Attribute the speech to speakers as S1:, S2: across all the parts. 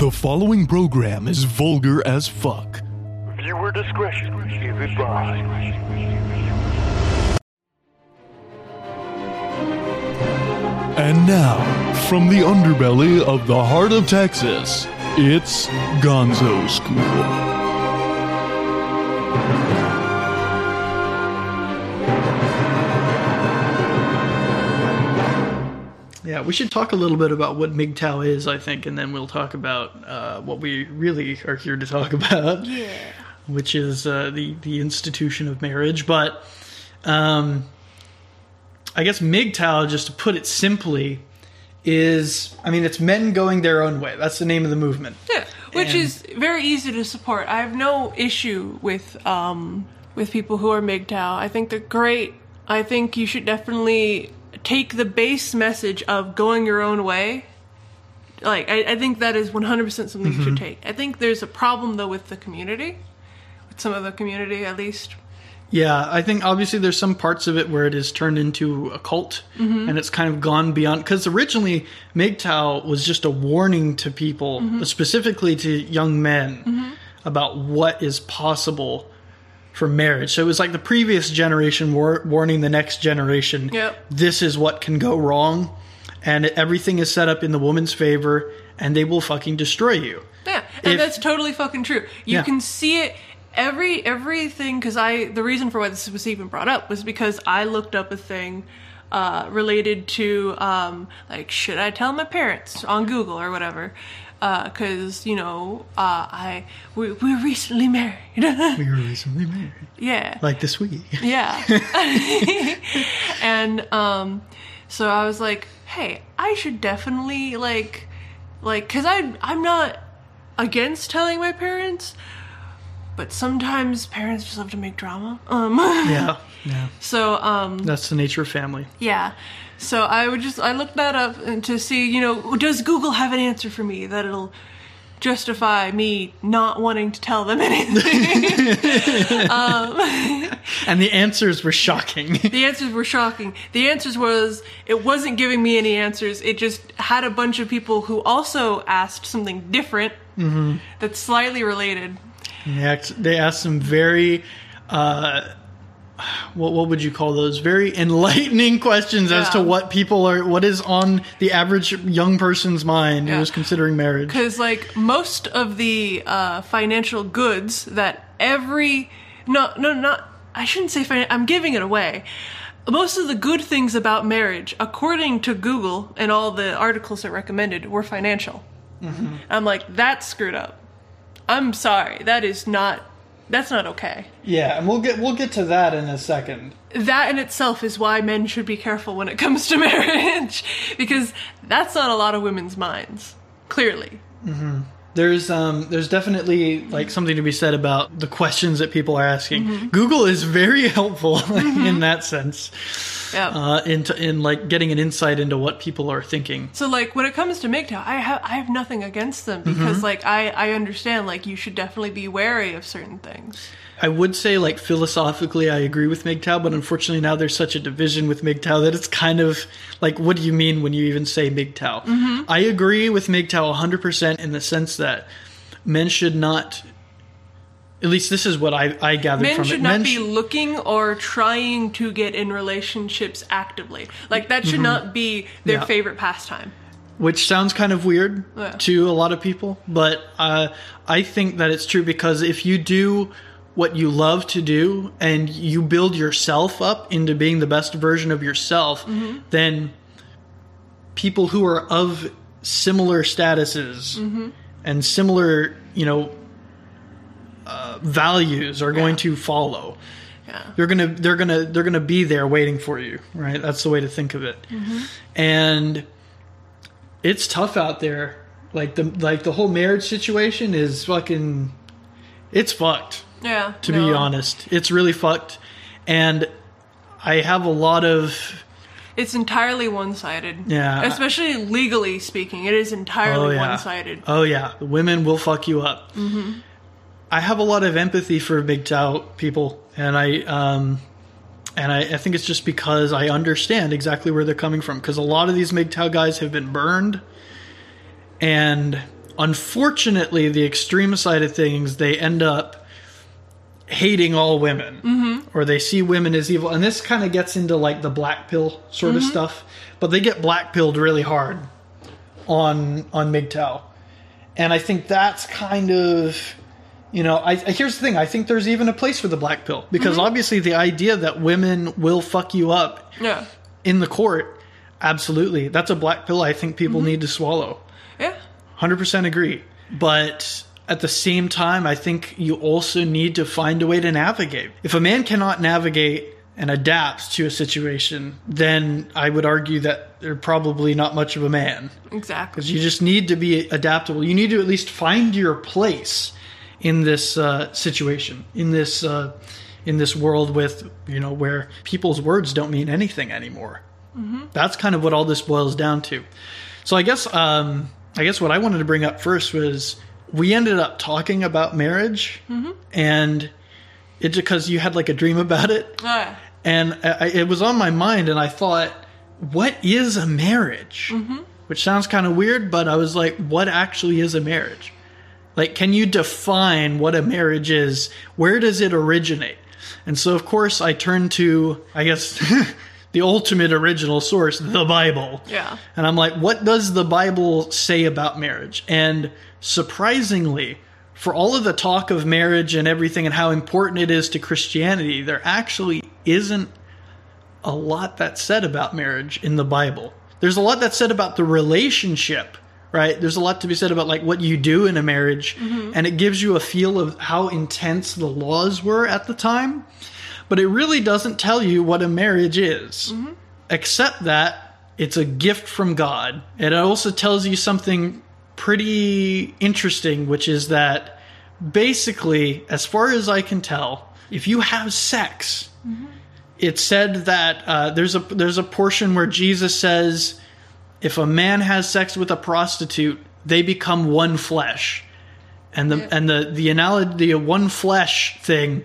S1: The following program is vulgar as fuck.
S2: Viewer discretion is advised.
S1: And now, from the underbelly of the heart of Texas, it's Gonzo School.
S3: Yeah, we should talk a little bit about what MGTOW is, I think, and then we'll talk about uh, what we really are here to talk about.
S4: Yeah.
S3: Which is uh, the the institution of marriage, but um, I guess MGTOW, just to put it simply, is I mean it's men going their own way. That's the name of the movement.
S4: Yeah, which
S3: And-
S4: is very easy to support. I have no issue with um with people who are MGTOW. I think they're great. I think you should definitely take the base message of going your own way. Like I, I think that is 100% something you
S3: Mm-hmm.
S4: should take. I think there's a problem though with the community, with some of the community at least.
S3: Yeah, I think obviously there's some parts of it where it is turned into a cult, mm-hmm. and it's kind of gone beyond. Because originally, MGTOW was just a warning to people, mm-hmm. specifically to young men, mm-hmm. about what is possible for marriage. So it was like the previous generation war- warning the next generation.
S4: Yep.
S3: This is what can go wrong, and everything is set up in the woman's favor, and they will fucking destroy you.
S4: Yeah, and
S3: If-
S4: that's totally fucking true. You
S3: Yeah.
S4: can see it every everything because I the reason for why this was even brought up was because I looked up a thing uh, related to um, like should I tell my parents on Google or whatever because you know uh, I we we were recently married.
S3: We were recently married,
S4: yeah,
S3: like this week.
S4: yeah. and um so I was like, "Hey, I should definitely like like cuz I I'm not against telling my parents, but sometimes parents just love to make drama." Um
S3: yeah, yeah.
S4: so um
S3: That's the nature of family.
S4: yeah. So I would just I looked that up and to see, you know, does Google have an answer for me that it'll justify me not wanting to tell them anything?
S3: And the answers were shocking.
S4: The answers were shocking. The answers was it wasn't giving me any answers. It just had a bunch of people who also asked something different that's slightly related.
S3: They asked, they asked some very, uh, what what would you call those? Very enlightening questions as to what people are, what is on the average young person's mind
S4: Yeah.
S3: who's considering marriage.
S4: Because like most of the uh, financial goods that every no no not I shouldn't say I'm giving it away. Most of the good things about marriage, according to Google and all the articles that recommended, were financial. I'm like that's screwed up. I'm sorry. That is not. That's not okay.
S3: Yeah, and we'll get we'll get to that in a second.
S4: that in itself is why men should be careful when it comes to marriage because that's on a lot of women's minds clearly
S3: There's um there's definitely like something to be said about the questions that people are asking.
S4: Mm-hmm.
S3: Google is very helpful in that sense.
S4: Yeah
S3: Uh, into in like getting an insight into what people are thinking.
S4: so like when it comes to MGTOW, I have I have nothing against them because
S3: Mm-hmm.
S4: like I I understand like you should definitely be wary of certain things.
S3: I would say, like philosophically, I agree with MGTOW, but unfortunately now there's such a division with MGTOW that it's kind of like, what do you mean when you even say MGTOW? I agree with MGTOW 100% in the sense that men should not. At least this is what I, I gathered
S4: Men
S3: from
S4: should
S3: it.
S4: not
S3: Men
S4: be
S3: sh-
S4: looking or trying to get in relationships actively. Like that should not be their
S3: Mm-hmm. Yeah.
S4: favorite pastime.
S3: which sounds kind of weird
S4: Yeah.
S3: to a lot of people, but uh, I think that it's true because if you do what you love to do and you build yourself up into being the best version of yourself,
S4: Mm-hmm.
S3: then people who are of similar statuses
S4: Mm-hmm.
S3: and similar, you know, values are going
S4: Yeah.
S3: to follow.
S4: Yeah.
S3: They're gonna they're gonna they're gonna be there waiting for you, right? That's the way to think of it. Mm-hmm. And it's tough out there. Like the like the whole marriage situation is fucking it's fucked,
S4: Yeah.
S3: to be honest. It's really fucked. And I have a lot of
S4: It's entirely one-sided.
S3: Yeah.
S4: Especially legally speaking, it is entirely
S3: Oh, yeah.
S4: one-sided.
S3: Oh yeah, the women will fuck you up. Mm-hmm. I have a lot of empathy for Tao people, and I um, and I, I think it's just because I understand exactly where they're coming from. Because a lot of these MGTOW guys have been burned, and unfortunately, the extreme side of things, they end up hating all women, or they see women as evil, and this kind of gets into like the black pill sort of stuff. But they get black pilled really hard on on MGTOW, and I think that's kind of you know I, I- here's the thing. I think there's even a place for the black pill because mm-hmm. obviously the idea that women will fuck you up
S4: Yeah.
S3: in the court absolutely. That's a black pill I think people mm-hmm. need to swallow.
S4: Yeah.
S3: 100% agree. But at the same time I think you also need to find a way to navigate. If a man cannot navigate and adapt to a situation then I would argue that they're probably not much of a man.
S4: Exactly.
S3: because you just need to be adaptable. You need to at least find your place in this uh, situation, in this uh, in this world with you know where people's words don't mean anything anymore. That's kind of what all this boils down to. So I guess um, I guess what I wanted to bring up first was we ended up talking about marriage, and it because you had like a dream about it,
S4: Ah,
S3: and I, it was on my mind and i thought what is a marriage? Which sounds kind of weird but i was like what actually is a marriage like can you define what a marriage is where does it originate and so of course i turn to i guess the ultimate original source the bible
S4: yeah.
S3: and I'm like, what does the Bible say about marriage? And surprisingly, for all of the talk of marriage and everything and how important it is to Christianity, there actually isn't a lot that's said about marriage in the Bible. There's a lot that's said about the relationship, right? There's a lot to be said about like what you do in a marriage, mm-hmm. and it gives you a feel of how intense the laws were at the time. But it really doesn't tell you what a marriage is mm-hmm. except that it's a gift from God. And it also tells you something pretty interesting, which is that basically, as far as I can tell, if you have sex, mm-hmm. it's said that uh, there's a there's a portion where Jesus says, if a man has sex with a prostitute, they become one flesh, and the and the the analogy the one flesh thing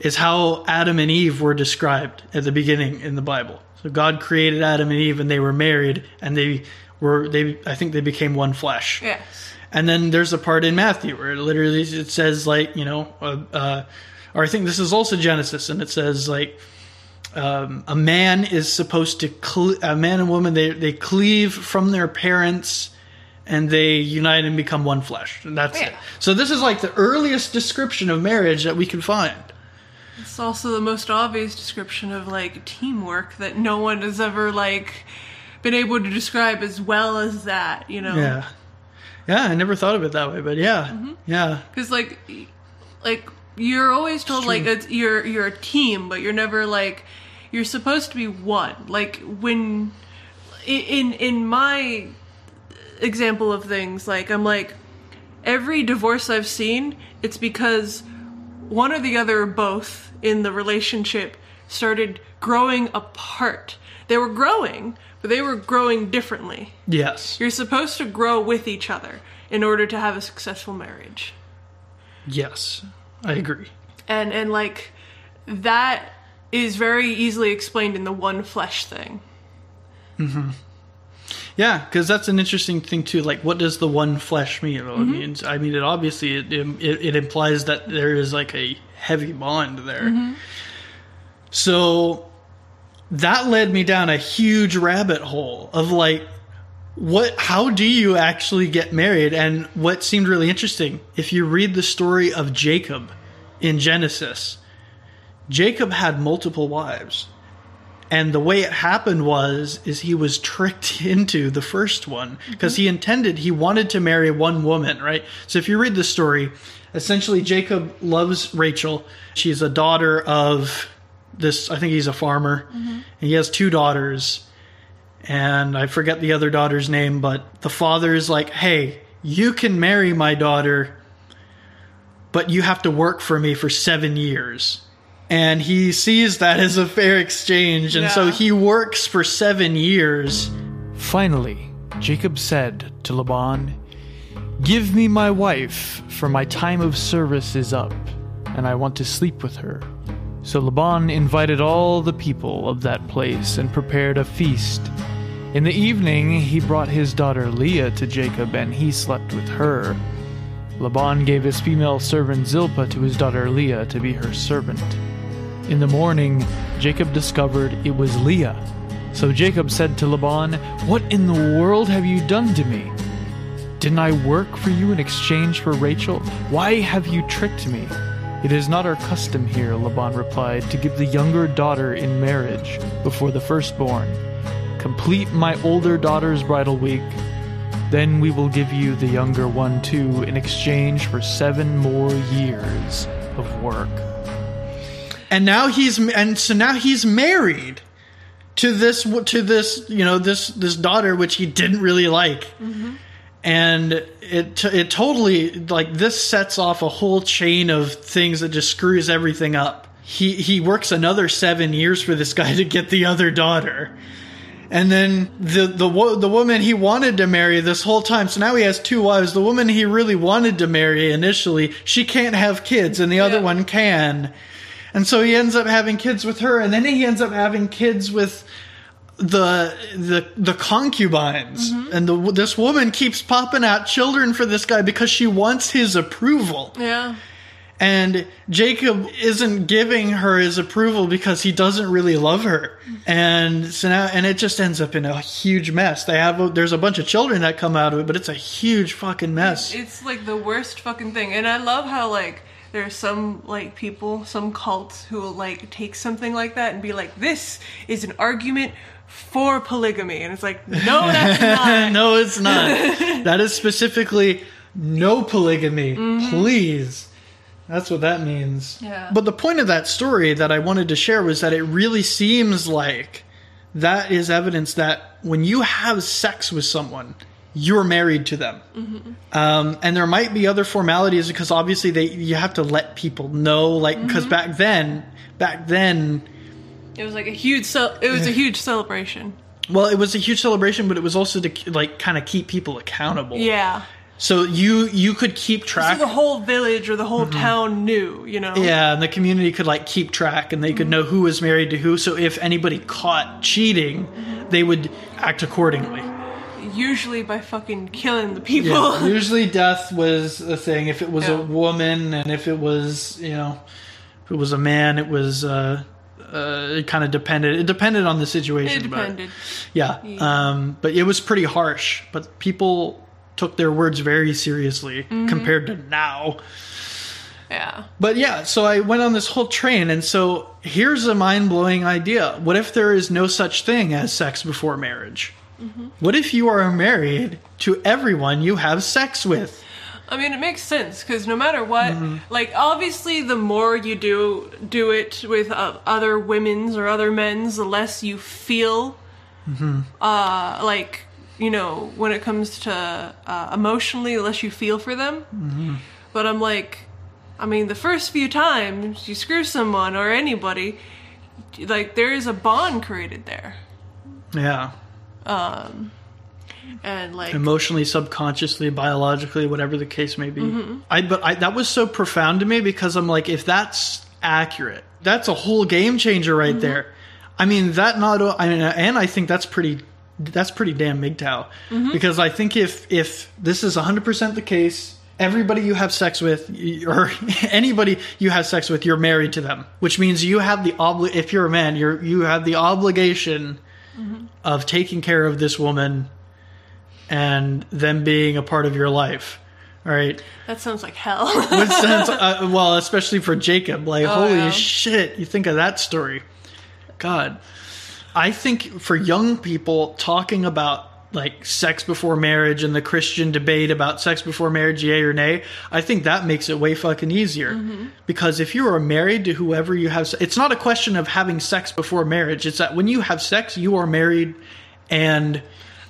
S3: is how Adam and Eve were described at the beginning in the Bible. So God created Adam and Eve, and they were married, and they were they. I think they became one flesh.
S4: Yes.
S3: And then there's a part in Matthew where it literally it says like you know, uh, uh, or I think this is also Genesis, and it says like um, a man is supposed to cle- a man and woman they they cleave from their parents. And they unite and become one flesh. And that's it. So this is like the earliest description of marriage that we can find.
S4: It's also the most obvious description of like teamwork that no one has ever like been able to describe as well as that, you know?
S3: Yeah. Yeah, I never thought of it that way, but yeah.
S4: Mm-hmm.
S3: Yeah.
S4: Because like, like you're always told
S3: It's
S4: like it's, you're you're a team, but you're never like you're supposed to be one. Like when in in my example of things, like I'm like every divorce I've seen, it's because one or the other or both in the relationship started growing apart. They were growing, but they were growing differently.
S3: Yes.
S4: You're supposed to grow with each other in order to have a successful marriage.
S3: Yes. I agree.
S4: And and like that is very easily explained in the one flesh thing.
S3: Yeah, because that's an interesting thing too. Like, what does the one flesh mean?
S4: Mm-hmm.
S3: It means, I mean, it obviously it, it, it implies that there is like a heavy bond there.
S4: Mm-hmm.
S3: So that led me down a huge rabbit hole of like, what? How do you actually get married? And what seemed really interesting, if you read the story of Jacob in Genesis, Jacob had multiple wives. And the way it happened was is he was tricked into the first one because he intended he wanted to marry one woman, right? So if you read the story, essentially Jacob loves Rachel. She's a daughter of this I think he's a farmer. And he has two daughters. And I forget the other daughter's name, but the father is like, "Hey, you can marry my daughter, but you have to work for me for 7 years." And he sees that as a fair exchange, and so he works for seven years.
S5: Finally, Jacob said to Laban, Give me my wife, for my time of service is up, and I want to sleep with her. So Laban invited all the people of that place and prepared a feast. In the evening, he brought his daughter Leah to Jacob, and he slept with her. Laban gave his female servant Zilpah to his daughter Leah to be her servant. In the morning, Jacob discovered it was Leah. So Jacob said to Laban, What in the world have you done to me? Didn't I work for you in exchange for Rachel? Why have you tricked me? It is not our custom here, Laban replied, to give the younger daughter in marriage before the firstborn. Complete my older daughter's bridal week. Then we will give you the younger one too in exchange for seven more years of work.
S3: And now he's and so now he's married to this to this you know this this daughter which he didn't really like mm-hmm. and it it totally like this sets off a whole chain of things that just screws everything up he he works another 7 years for this guy to get the other daughter and then the the wo- the woman he wanted to marry this whole time. So now he has two wives. The woman he really wanted to marry initially, she can't have kids, and the other one can. And so he ends up having kids with her, and then he ends up having kids with the the the concubines. Mm-hmm. And the this woman keeps popping out children for this guy because she wants his approval.
S4: Yeah.
S3: And Jacob isn't giving her his approval because he doesn't really love her. And so now, and it just ends up in a huge mess. They have, there's a bunch of children that come out of it, but it's a huge fucking mess.
S4: It's like the worst fucking thing. And I love how like there's some like people, some cults who will like take something like that and be like, This is an argument for polygamy and it's like, No, that's not.
S3: no, it's not. that is specifically no polygamy. Mm-hmm. Please. That's what that means.
S4: Yeah.
S3: But the point of that story that I wanted to share was that it really seems like that is evidence that when you have sex with someone, you're married to them. Mm-hmm. Um, and there might be other formalities because obviously they you have to let people know, like because mm-hmm. back then, back then,
S4: It was like a huge cel- it was a huge celebration.
S3: well, it was a huge celebration, but it was also to like kind of keep people accountable.
S4: Yeah.
S3: So you you could keep
S4: So
S3: track.
S4: the whole village or the whole mm-hmm. town knew, you know.
S3: yeah, and the community could like keep track, and they could know who was married to who. So if anybody caught cheating, they would act accordingly.
S4: Usually by fucking killing the people.
S3: Yeah, usually death was a thing. If it was a woman, and if it was you know, if it was a man, it was uh, uh, it kind of depended. It depended on the situation.
S4: it
S3: but-
S4: depended.
S3: yeah, um, but it was pretty harsh. But people took their words very seriously
S4: Mm-hmm.
S3: compared to now.
S4: Yeah.
S3: But yeah, so I went on this whole train, and so here's a mind blowing idea. What if there is no such thing as sex before marriage? What if you are married to everyone you have sex with?
S4: I mean, it makes sense because no matter what,
S3: Mm-hmm.
S4: like obviously, the more you do do it with uh, other women's or other men's, the less you feel.
S3: Mm-hmm.
S4: Uh, like you know, when it comes to uh, emotionally, the less you feel for them.
S3: Mm-hmm.
S4: But I'm like, I mean, the first few times you screw someone or anybody, like there is a bond created there,
S3: Yeah.
S4: Um, and like
S3: Emotionally, subconsciously, biologically, whatever the case may be. Mm-hmm. I but I, that was so profound to me because I'm like, if that's accurate, that's a whole game changer right mm-hmm. there. I mean, that not. I mean, and I think that's pretty. That's pretty damn MGTOW mm-hmm. because I think if if this is 100 percent the case, everybody you have sex with or anybody you have sex with, you're married to them, which means you have the obli. If you're a man, you're you have the obligation of taking care of this woman and them being a part of your life. All right.
S4: that sounds like hell.
S3: Which sounds, uh, well, especially for Jacob. Like, holy
S4: yeah.
S3: shit. You think of that story. God. I think for young people talking about like sex before marriage and the Christian debate about sex before marriage, yay or nay, I think that makes it way fucking easier. Because if you are married to whoever you have, it's not a question of having sex before marriage. It's that when you have sex, you are married and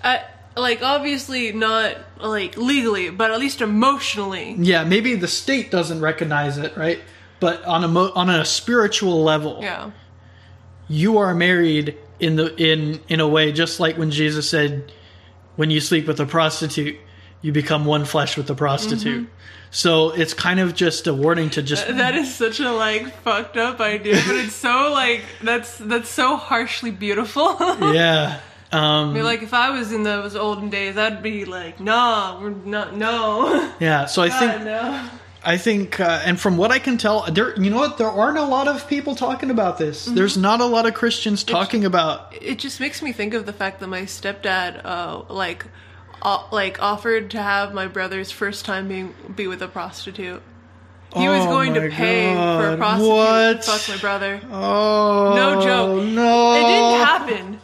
S4: uh, like obviously not like legally, but at least emotionally.
S3: yeah, maybe the state doesn't recognize it, right? But on a mo- on a spiritual level,
S4: Yeah.
S3: you are married in the in in a way just like when Jesus said when you sleep with a prostitute you become one flesh with the prostitute. Mm-hmm. So it's kind of just a warning to just
S4: That is such a like fucked up idea, but it's so like that's that's so harshly beautiful.
S3: yeah.
S4: Um, I mean, like if I was in those olden days, I'd be like, "Nah, we're not. No,
S3: Yeah, so I
S4: God,
S3: think
S4: no."
S3: I think, uh, and from what I can tell, there. You know what? There aren't a lot of people talking about this.
S4: Mm-hmm.
S3: There's not a lot of Christians talking about.
S4: It just makes me think of the fact that my stepdad, uh, like, uh, like offered to have my brother's first time being be with a prostitute. He was
S3: Oh
S4: going to pay for a prostitute
S3: what?
S4: to fuck my brother.
S3: Oh
S4: No joke.
S3: No,
S4: It didn't happen.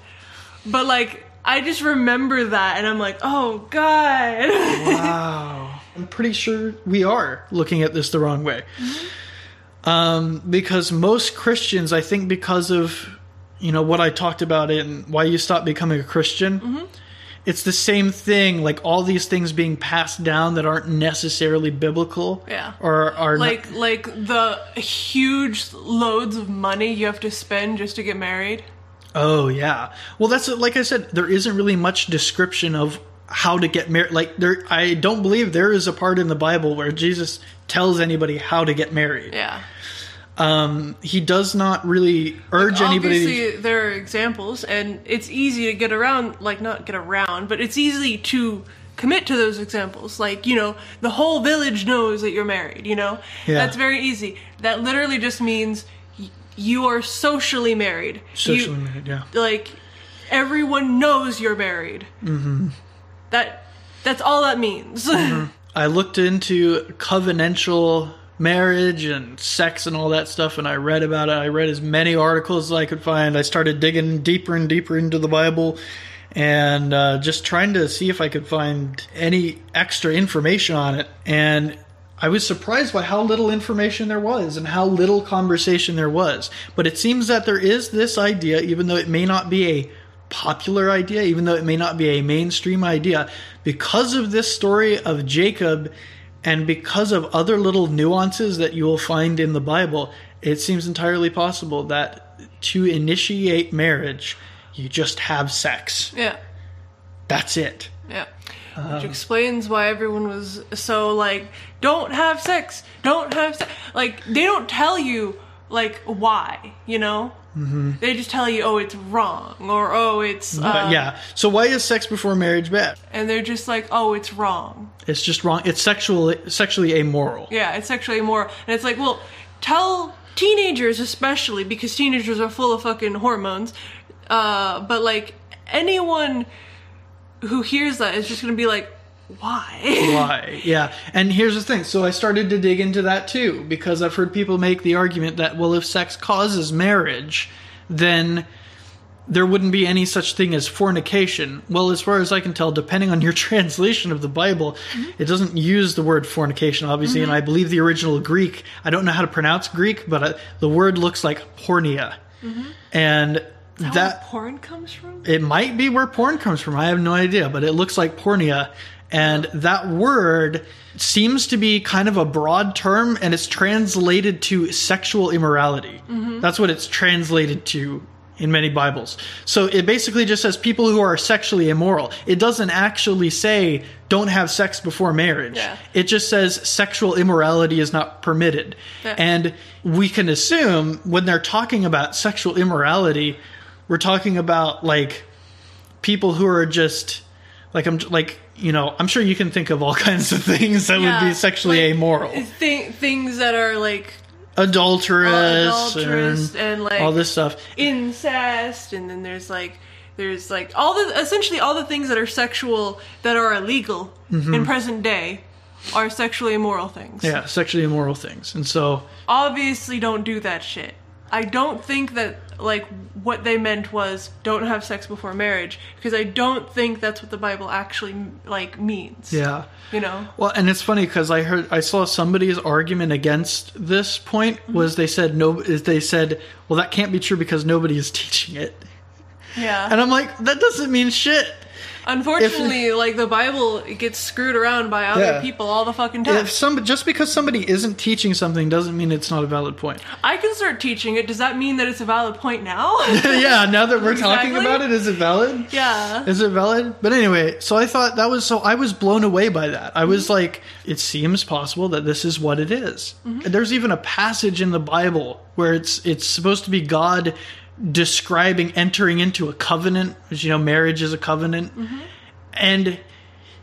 S4: But like I just remember that and I'm like, "Oh god."
S3: Wow. I'm pretty sure we are looking at this the wrong way. Um, because most Christians, I think, because of you know what I talked about in why you stop becoming a Christian, it's the same thing. Like all these things being passed down that aren't necessarily biblical,
S4: Yeah.
S3: or are not-
S4: like like the huge loads of money you have to spend just to get married.
S3: Oh yeah. Well, that's like I said. There isn't really much description of how to get married. Like there, I don't believe there is a part in the Bible where Jesus tells anybody how to get married.
S4: Yeah.
S3: Um, he does not really urge anybody.
S4: Obviously, there are examples, and it's easy to get around, like, not get around, but it's easy to commit to those examples. Like, you know, the whole village knows that you're married, you know?
S3: Yeah.
S4: That's very easy. That literally just means you are socially married.
S3: Socially
S4: You-
S3: married, yeah.
S4: Like, everyone knows you're married. Mm-hmm. That, that's all that means.
S3: I looked into covenantal marriage and sex and all that stuff, and I read about it. I read as many articles as I could find. I started digging deeper and deeper into the Bible, and uh, just trying to see if I could find any extra information on it. And I was surprised by how little information there was and how little conversation there was. But it seems that there is this idea, even though it may not be a popular idea, even though it may not be a mainstream idea, because of this story of Jacob and because of other little nuances that you will find in the Bible, it seems entirely possible that to initiate marriage, you just have sex.
S4: yeah.
S3: That's it.
S4: Yeah.
S3: Uh-huh.
S4: Which explains why everyone was so like, don't have sex, don't have sex. Like, they don't tell you, like, why, you know? Mm-hmm. They just tell you, oh, it's wrong, or oh, it's. Uh,
S3: But yeah. So why is sex before marriage bad?
S4: And they're just like, oh, it's wrong.
S3: It's just wrong. It's sexual, sexually immoral.
S4: Yeah, it's sexually immoral. And it's like, well, tell teenagers, especially, because teenagers are full of fucking hormones. Uh, but like, anyone who hears that is just gonna be like, why?
S3: Why? Yeah. And here's the thing. So I started to dig into that too because I've heard people make the argument that well if sex causes marriage, then there wouldn't be any such thing as fornication. Well, as far as I can tell, depending on your translation of the Bible, mm-hmm. it doesn't use the word fornication, obviously. And mm-hmm. I believe the original Greek, I don't know how to pronounce Greek, but uh, the word looks like porneia. Mm-hmm. And
S4: That
S3: that
S4: porn comes from?
S3: it might be where porn comes from. I have no idea, but it looks like porneia. And that word seems to be kind of a broad term and it's translated to sexual immorality. Mm-hmm. That's what it's translated to in many Bibles. So it basically just says people who are sexually immoral. It doesn't actually say don't have sex before marriage.
S4: Yeah.
S3: It just says sexual immorality is not permitted.
S4: Yeah.
S3: And we can assume when they're talking about sexual immorality, we're talking about like people who are just like I'm like you know I'm sure you can think of all kinds of things that would be sexually
S4: like,
S3: amoral,
S4: Th- things that are like
S3: adulterous,
S4: adulterous
S3: and,
S4: and, like
S3: all this stuff.
S4: incest, and then there's like there's like all the essentially all the things that are sexual that are illegal in present day are sexually immoral things.
S3: Mm-hmm. Yeah, sexually immoral things, and so
S4: Obviously, don't do that shit. I don't think that like what they meant was don't have sex before marriage because I don't think that's what the Bible actually like means.
S3: yeah.
S4: You know.
S3: Well, and it's funny because I heard I saw somebody's argument against this point
S4: Mm-hmm.
S3: was they said no they said well that can't be true because nobody is teaching it,
S4: Yeah.
S3: and I'm like that doesn't mean shit.
S4: Unfortunately, like the Bible gets screwed around by other
S3: Yeah.
S4: people all the fucking time.
S3: If some just because somebody isn't teaching something doesn't mean it's not a valid point.
S4: I can start teaching it. Does that mean that it's a valid point now?
S3: yeah, now that we're talking about it, is it valid?
S4: yeah.
S3: Is it valid? But anyway, so I thought that was so I was blown away by that. I was mm-hmm. like, it seems possible that this is what it is. And There's even a passage in the Bible where it's it's supposed to be God describing entering into a covenant, you know, marriage is a covenant, and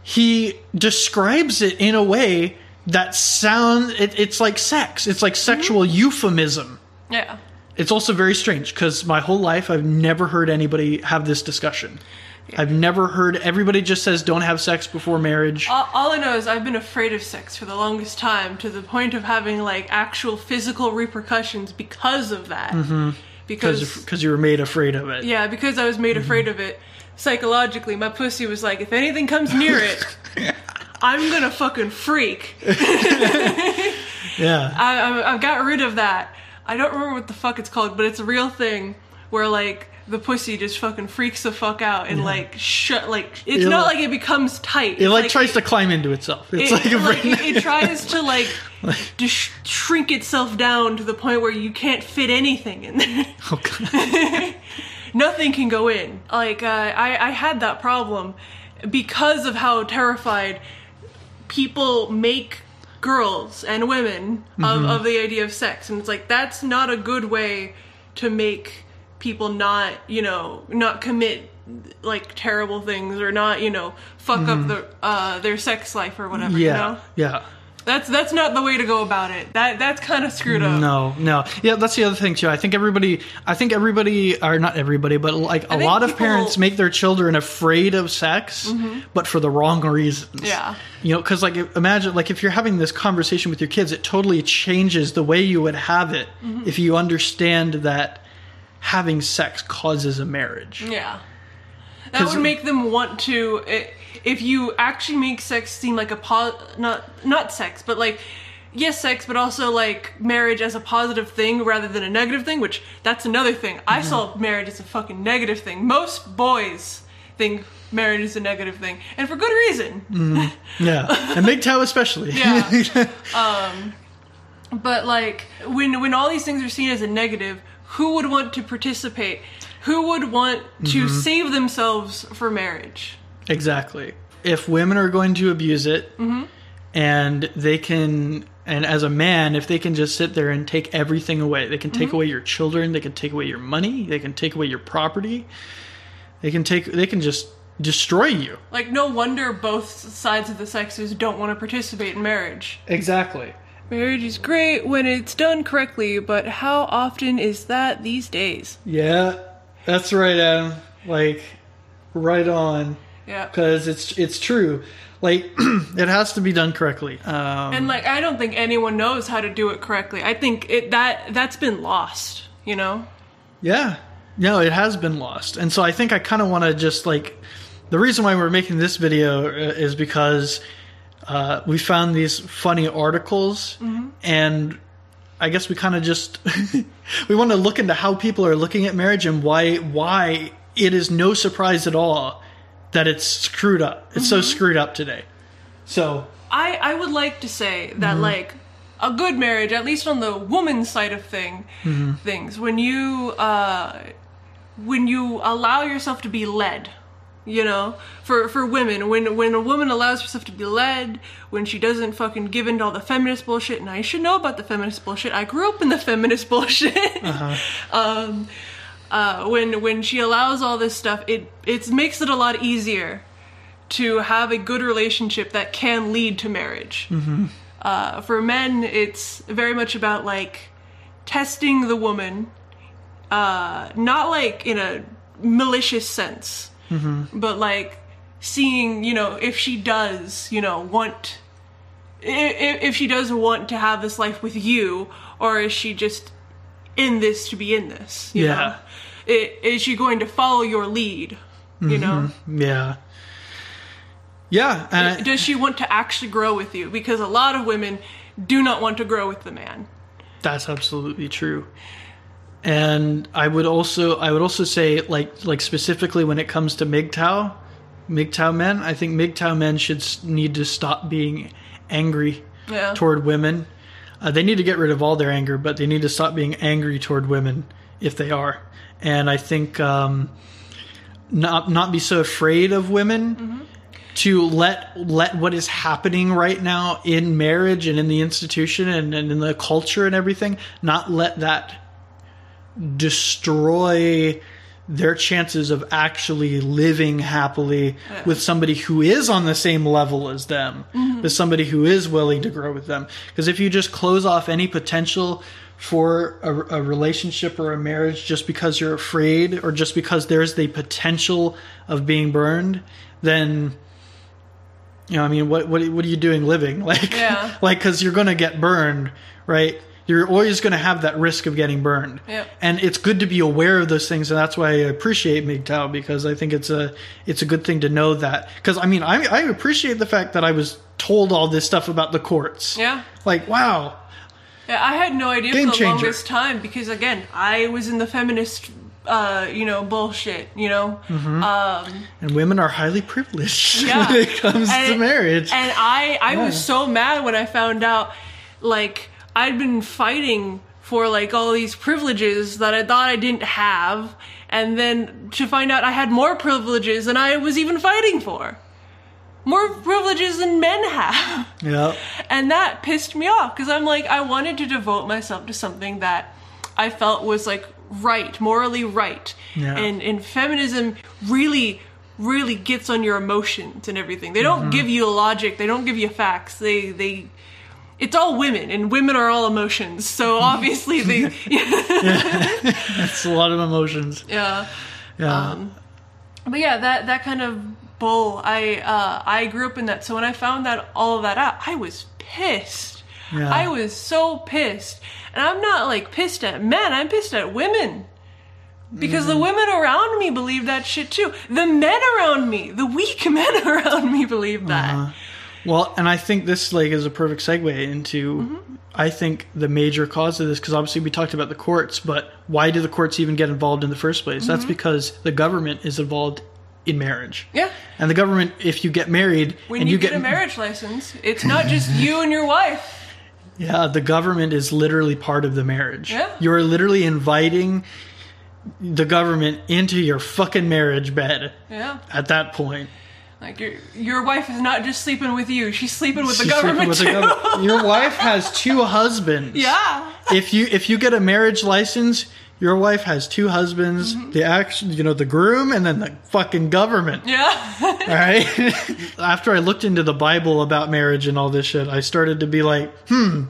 S3: he describes it in a way that sounds it, it's like sex. It's like sexual euphemism.
S4: Yeah.
S3: It's also very strange because my whole life I've never heard anybody have this discussion. I've never heard everybody just says don't have sex before marriage.
S4: All, all I know is I've been afraid of sex for the longest time to the point of having like actual physical repercussions because of that.
S3: Mm-hmm.
S4: Because
S3: because you were made afraid of it.
S4: yeah, because I was made mm-hmm. afraid of it psychologically. My pussy was like, if anything comes near it, I'm gonna fucking freak.
S3: Yeah.
S4: I, I, I got rid of that. I don't remember what the fuck it's called, but it's a real thing where like the pussy just fucking freaks the fuck out and like shut like it's
S3: It
S4: not
S3: like-
S4: like it becomes tight.
S3: It
S4: It's
S3: like, tries to climb into itself. It's
S4: it,
S3: like a
S4: like, it, it tries to like just sh- shrink itself down to the point where you can't fit anything in there.
S3: Oh, God.
S4: Nothing can go in. Like uh, I, I had that problem because of how terrified people make girls and women of, of the idea of sex, and it's like that's not a good way to make people not you know not commit like terrible things or not you know fuck up mm-hmm. the uh, their sex life or whatever. You
S3: Yeah.
S4: know?
S3: Yeah.
S4: That's that's not the way to go about it. That that's kind of screwed up.
S3: No, no. Yeah, that's the other thing too. I think everybody, I think everybody, or not everybody, but like a lot of parents make their children afraid of sex, mm-hmm. but for the wrong reasons.
S4: Yeah.
S3: You know, because like imagine, like if you're having this conversation with your kids, it totally changes the way you would have it mm-hmm. if you understand that having sex causes a marriage.
S4: Yeah. That would make them want to. if you actually make sex seem like a po- not not sex, but like yes, sex, but also like marriage as a positive thing rather than a negative thing. Which that's another thing. I saw marriage as a fucking negative thing. Most boys think marriage is a negative thing, and for good reason.
S3: Yeah, and MGTOW especially.
S4: Yeah. Um, But like when when all these things are seen as a negative, who would want to participate? Who would want to mm-hmm. save themselves for marriage?
S3: Exactly. If women are going to abuse it, mm-hmm. and they can, and as a man, if they can just sit there and take everything away, they can take mm-hmm. away your children, they can take away your money, they can take away your property, they can take, they can just destroy you.
S4: Like no wonder both sides of the sexes don't want to participate in marriage.
S3: Exactly.
S4: Marriage is great when it's done correctly, but how often is that these days?
S3: Yeah, that's right, Adam. Like, right on,
S4: Yeah.
S3: because it's it's true. Like, it has to be done correctly. Um,
S4: And like I don't think anyone knows how to do it correctly. I think it that that's been lost, you know?
S3: Yeah. No, it has been lost. And so I think I kind of want to just like the reason why we're making this video uh, is because uh, we found these funny articles and I guess we kind of just we want to look into how people are looking at marriage and why why it is no surprise at all that it's screwed up. It's so screwed up today. So,
S4: I I would like to say that
S3: Mm-hmm.
S4: like a good marriage, at least on the woman's side of thing
S3: Mm-hmm.
S4: things, when you uh when you allow yourself to be led, you know, for for women, when when a woman allows herself to be led, when she doesn't fucking give into all the feminist bullshit, and I should know about the feminist bullshit. I grew up in the feminist bullshit. um uh, when when she allows all this stuff, it it makes it a lot easier to have a good relationship that can lead to marriage. Uh, for men, it's very much about like testing the woman, uh, not like in a malicious sense, Mm-hmm. but like seeing, you know, if she does, you know, want, if, if she does want to have this life with you, or is she just in this to be in this?
S3: Yeah.
S4: Know? Is she going to follow your lead? You know? Mm-hmm.
S3: yeah. Yeah, and
S4: Does she want to actually grow with you? Because a lot of women do not want to grow with the man.
S3: That's absolutely true. And I would also I would also say like like specifically when it comes to MGTOW, MGTOW men, I think MGTOW men should need to stop being angry
S4: Yeah.
S3: toward women. Uh, they need to get rid of all their anger, but they need to stop being angry toward women if they are. And I think um, not not be so afraid of women to let let what is happening right now in marriage and in the institution and, and in the culture and everything not let that destroy their chances of actually living happily with somebody who is on the same level as them, mm-hmm. with somebody who is willing to grow with them. Because if you just close off any potential for a, a relationship or a marriage just because you're afraid or just because there's the potential of being burned, then you know, I mean, what what what are you doing living? Like,
S4: Yeah.
S3: like because you're gonna get burned, right? You're always going to have that risk of getting burned,
S4: Yep.
S3: and it's good to be aware of those things, and that's why I appreciate MGTOW because I think it's a it's a good thing to know that. Because I mean, I I appreciate the fact that I was told all this stuff about the courts.
S4: Yeah.
S3: Like, wow,
S4: Yeah, I had no idea
S3: Game
S4: for the
S3: changer.
S4: longest time because again, I was in the feminist, uh, you know, bullshit. You know,
S3: Mm-hmm.
S4: um,
S3: and women are highly privileged
S4: yeah.
S3: when it comes to marriage.
S4: And I, I was so mad when I found out, like, I'd been fighting for like all these privileges that I thought I didn't have, and then to find out I had more privileges than I was even fighting for. More privileges than men have.
S3: yeah,
S4: And that pissed me off because I'm like, I wanted to devote myself to something that I felt was like right, morally right.
S3: Yeah.
S4: And, and feminism really, really gets on your emotions and everything. They don't mm-hmm. give you logic, they don't give you facts. They, they, it's all women, and women are all emotions. So obviously they,
S3: it's a lot of emotions.
S4: yeah.
S3: Yeah,
S4: Um, But yeah, that that kind of bull. I uh, I grew up in that. So when I found that all of that out, I was pissed.
S3: Yeah.
S4: I was so pissed, and I'm not like pissed at men. I'm pissed at women. Because
S3: Mm-hmm.
S4: the women around me believe that shit too. The men around me, the weak men around me believe that.
S3: Uh-huh. Well, and I think this like is a perfect segue into
S4: Mm-hmm.
S3: I think the major cause of this because obviously we talked about the courts, but why do the courts even get involved in the first place? That's
S4: Mm-hmm.
S3: because the government is involved in marriage.
S4: Yeah.
S3: And the government, if you get married
S4: When
S3: and
S4: you,
S3: you,
S4: get, a marriage license, it's not just you and your wife.
S3: yeah, the government is literally part of the marriage.
S4: Yeah.
S3: You're literally inviting the government into your fucking marriage bed
S4: Yeah.
S3: at that point.
S4: Like your your wife is not just sleeping with you; she's sleeping with the
S3: She's
S4: government
S3: with the
S4: too.
S3: Your wife has two husbands.
S4: yeah.
S3: if you if you get a marriage license, your wife has two husbands,
S4: Mm-hmm.
S3: the action, you know, the groom and then the fucking government.
S4: Yeah.
S3: All right. After I looked into the Bible about marriage and all this shit, I started to be like, hmm.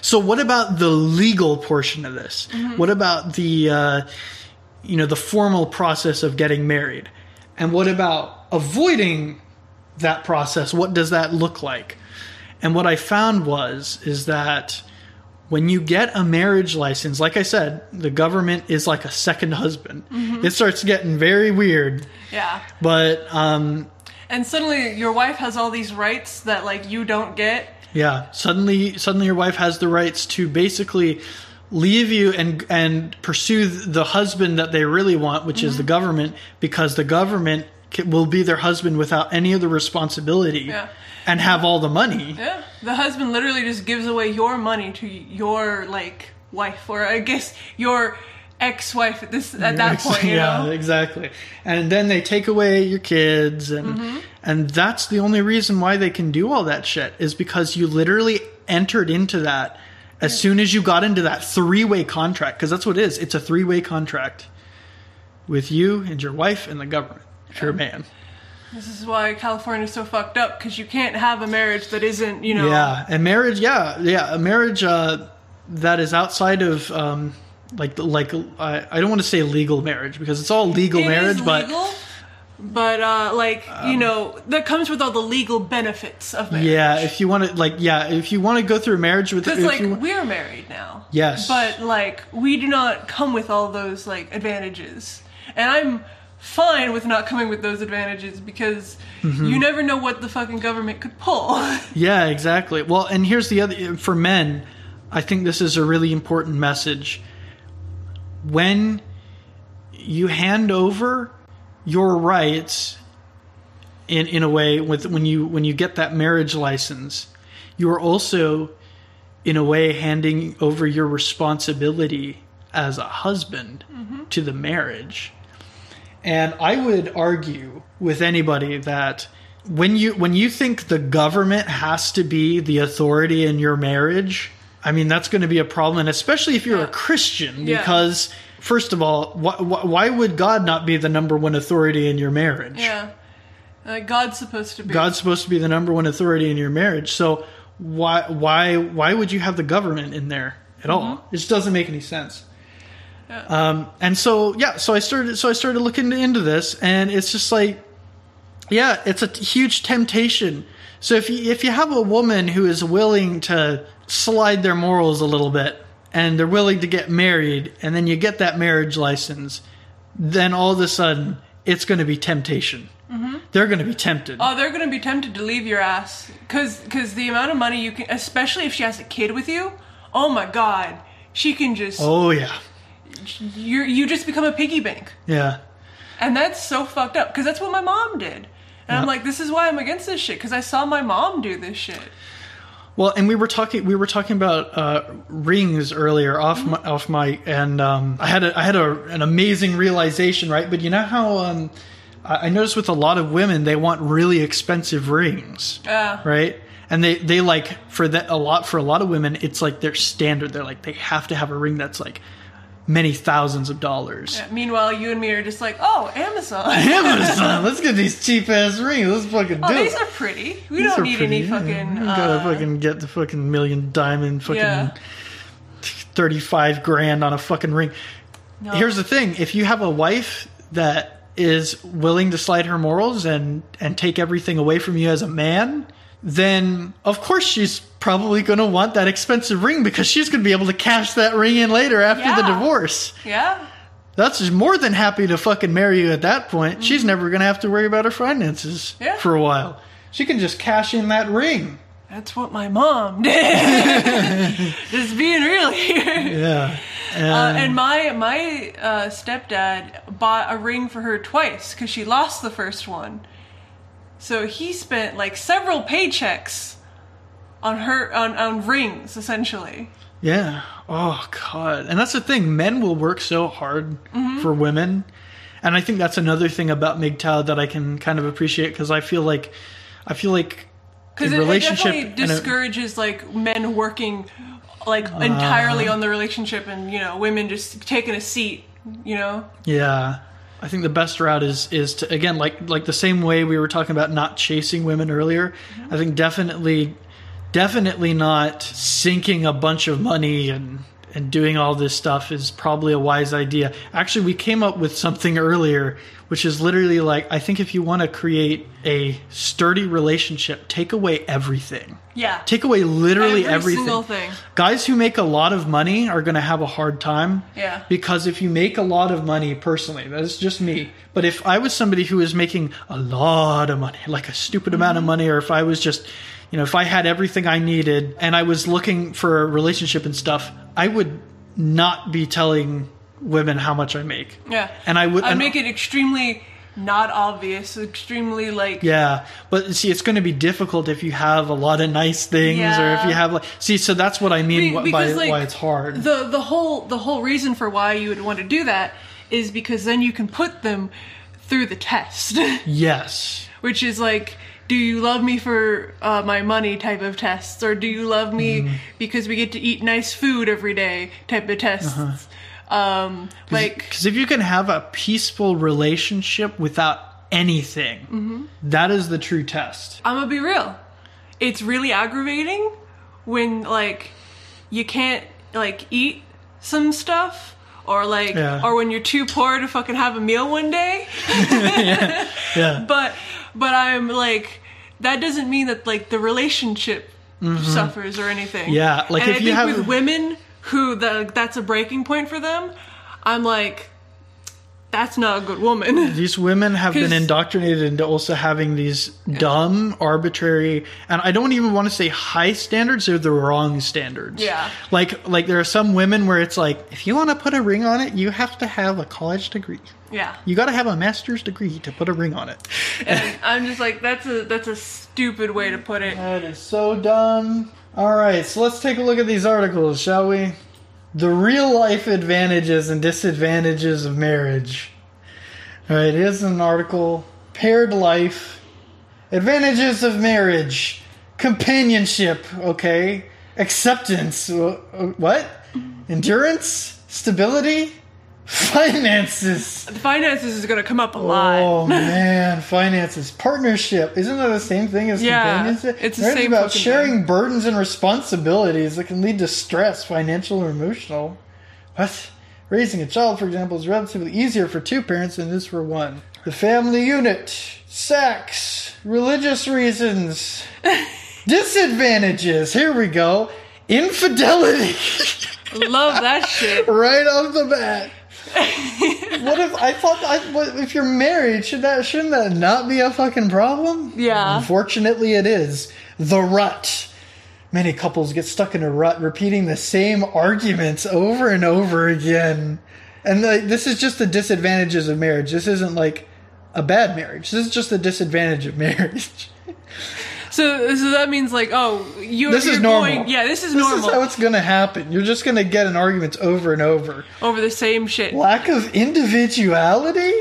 S3: So what about the legal portion of this?
S4: Mm-hmm.
S3: What about the uh, you know the formal process of getting married? And what about avoiding that process? What does that look like? And what I found was is that when you get a marriage license, like I said, the government is like a second husband. It starts getting very weird,
S4: yeah.
S3: but um,
S4: And suddenly your wife has all these rights that like you don't get.
S3: yeah, suddenly suddenly your wife has the rights to basically leave you and and pursue the husband that they really want, which is the government, because the government will be their husband without any of the responsibility
S4: Yeah.
S3: and have all the money.
S4: Yeah. The husband literally just gives away your money to your like wife or I guess your ex-wife at this at that point, you
S3: yeah,
S4: know.
S3: exactly. And then they take away your kids, and
S4: Mm-hmm.
S3: and that's the only reason why they can do all that shit is because you literally entered into that as soon as you got into that three way contract. Because that's what it is. It's a three way contract with you and your wife and the government. If man,
S4: This is why California's so fucked up because you can't have a marriage that isn't, you know.
S3: yeah, and marriage, yeah, yeah, a marriage uh, that is outside of. Um, like, like I, I don't want to say legal marriage because it's all legal
S4: It is
S3: marriage, but Um,
S4: legal, but uh like, you know, that comes with all the legal benefits of marriage.
S3: Yeah, if you want to, like, yeah, if you want to go through marriage with,
S4: Because like
S3: you,
S4: we're married now.
S3: Yes.
S4: But like we do not come with all those like advantages. And I'm fine with not coming with those advantages because
S3: Mm-hmm.
S4: you never know what the fucking government could pull.
S3: yeah, exactly. Well, and here's the other for men. I think this is a really important message. When you hand over your rights in in a way with when you when you get that marriage license, you are also in a way handing over your responsibility as a husband to the marriage. And I would argue with anybody that when you when you think the government has to be the authority in your marriage, I mean, that's going to be a problem, and especially if you're
S4: Yeah.
S3: a Christian,
S4: Yeah.
S3: because first of all, wh- wh- why would God not be the number one authority in your marriage?
S4: Yeah. Uh, God's supposed to be.
S3: God's supposed to be the number one authority in your marriage. So why why why would you have the government in there at all? It just doesn't make any sense. Um, and so yeah, so I started so I started looking into this, and it's just like, yeah, it's a huge temptation. So if you if you have a woman who is willing to slide their morals a little bit, and they're willing to get married, and then you get that marriage license, then all of a sudden it's going to be temptation. They're going to be tempted.
S4: Oh, they're gonna be tempted to leave your ass, cause, cause the amount of money you can, especially if she has a kid with you. Oh my God, she can just
S3: oh yeah,
S4: you you just become a piggy bank,
S3: yeah.
S4: and that's so fucked up. Cause that's what my mom did, and I'm like, this is why I'm against this shit. Cause I saw my mom do this shit.
S3: Well, and we were talking we were talking about uh, rings earlier off my, off mic, and um, I had a, I had a, an amazing realization, right? But you know how um, I I noticed with a lot of women they want really expensive rings,
S4: Yeah.
S3: right? And they they like for that a lot for a lot of women it's like their standard. They're like they have to have a ring that's like many thousands of dollars.
S4: Meanwhile, you and me are just like, oh, Amazon.
S3: Amazon, let's get these cheap ass rings. Let's fucking
S4: Oh,
S3: do
S4: these
S3: it.
S4: are pretty. We
S3: These
S4: don't need
S3: pretty,
S4: any
S3: yeah.
S4: fucking.
S3: Gotta
S4: Uh,
S3: fucking get the fucking million diamond fucking
S4: Yeah.
S3: 35 grand on a fucking ring. Here's the thing if you have a wife that is willing to slide her morals and and take everything away from you as a man, then of course she's probably going to want that expensive ring because she's going to be able to cash that ring in later after the divorce.
S4: yeah.
S3: That's just more than happy to fucking marry you at that point. She's never going to have to worry about her finances
S4: Mm-hmm. Yeah.
S3: for a while. She can just cash in that ring.
S4: That's what my mom did. Just being real here.
S3: Yeah.
S4: Uh, and my my uh, stepdad bought a ring for her twice because she lost the first one. So he spent like several paychecks on her on, on rings essentially.
S3: Yeah. Oh god. And that's the thing. Men will work so hard
S4: Mm-hmm.
S3: for women, and I think that's another thing about MGTOW that I can kind of appreciate because I feel like, I feel like,
S4: Because it, it
S3: relationship
S4: definitely
S3: and a-
S4: discourages like men working like entirely on the relationship and you know women just taking a seat. You know.
S3: yeah. I think the best route is is to again like like the same way we were talking about not chasing women earlier.
S4: Mm-hmm.
S3: I think definitely, definitely not sinking a bunch of money and. And doing all this stuff is probably a wise idea. Actually, we came up with something earlier, which is literally like I think if you want to create a sturdy relationship, take away everything.
S4: Yeah.
S3: Take away literally
S4: Every
S3: everything.
S4: single thing.
S3: Guys who make a lot of money are going to have a hard time.
S4: Yeah.
S3: Because if you make a lot of money personally, that's just me. But if I was somebody who was making a lot of money, like a stupid amount of
S4: Mm-hmm.
S3: money, or if I was just, you know, if I had everything I needed and I was looking for a relationship and stuff, I would not be telling women how much I make.
S4: Yeah.
S3: And I would-
S4: I'd
S3: and-
S4: make it extremely not obvious, extremely like
S3: Yeah, but see, it's going to be difficult if you have a lot of nice things, or if you have like, see, so that's what I mean
S4: Be-
S3: wh- by
S4: like,
S3: why it's hard.
S4: the the whole the whole reason for why you would want to do that is because then you can put them through the test,
S3: yes,
S4: which is like. Do you love me for uh, my money type of tests, or do you love me
S3: Mm-hmm.
S4: because we get to eat nice food every day type of tests?
S3: Uh-huh.
S4: Um, like
S3: because if you can have a peaceful relationship without anything,
S4: Mm-hmm.
S3: that is the true test.
S4: I'm gonna be real. It's really aggravating when like you can't like eat some stuff or like
S3: Yeah.
S4: or when you're too poor to fucking have a meal one day.
S3: Yeah,
S4: But but I'm like that doesn't mean that like the relationship suffers or anything.
S3: Mm-hmm. Yeah, like
S4: and
S3: if
S4: I
S3: you
S4: think
S3: have-
S4: with women who the, that's a breaking point for them, I'm like that's not a good woman.
S3: these women have been indoctrinated into also having these dumb, arbitrary, and I don't even want to say high standards; they're the wrong standards.
S4: Yeah.
S3: like like there are some women where it's like, if you want to put a ring on it, you have to have a college degree.
S4: yeah.
S3: You got to have a master's degree to put a ring on it.
S4: And I'm just like that's a that's a stupid way to put it.
S3: That is so dumb. All right, so let's take a look at these articles, shall we? The real life advantages and disadvantages of marriage. All right, here's an article Paired Life, Advantages of Marriage, Companionship, okay? acceptance. Uh, What? Endurance? Stability? Finances.
S4: Finances is going to come up a lot.
S3: Oh man, finances, partnership. Isn't that the same thing as
S4: Yeah,
S3: companionship?
S4: it's the same
S3: about sharing burdens and responsibilities that can lead to stress, financial or emotional. What? Raising a child, for example, is relatively easier for two parents than it is for one. The family unit, sex, religious reasons, disadvantages. Here we go. Infidelity.
S4: Love that shit.
S3: right off the bat. What if I thought I, what, if you're married, should that shouldn't that not be a fucking problem?
S4: Yeah.
S3: Unfortunately, it is. The rut. Many couples get stuck in a rut, repeating the same arguments over and over again. And like, this is just the disadvantages of marriage. This isn't like a bad marriage. This is just the disadvantage of marriage.
S4: So, so that means like, oh, you.
S3: This
S4: you're
S3: is normal.
S4: Going, yeah, this is
S3: This
S4: normal.
S3: This is how it's gonna happen. You're just gonna get in arguments over and over.
S4: over the same shit.
S3: Lack of individuality?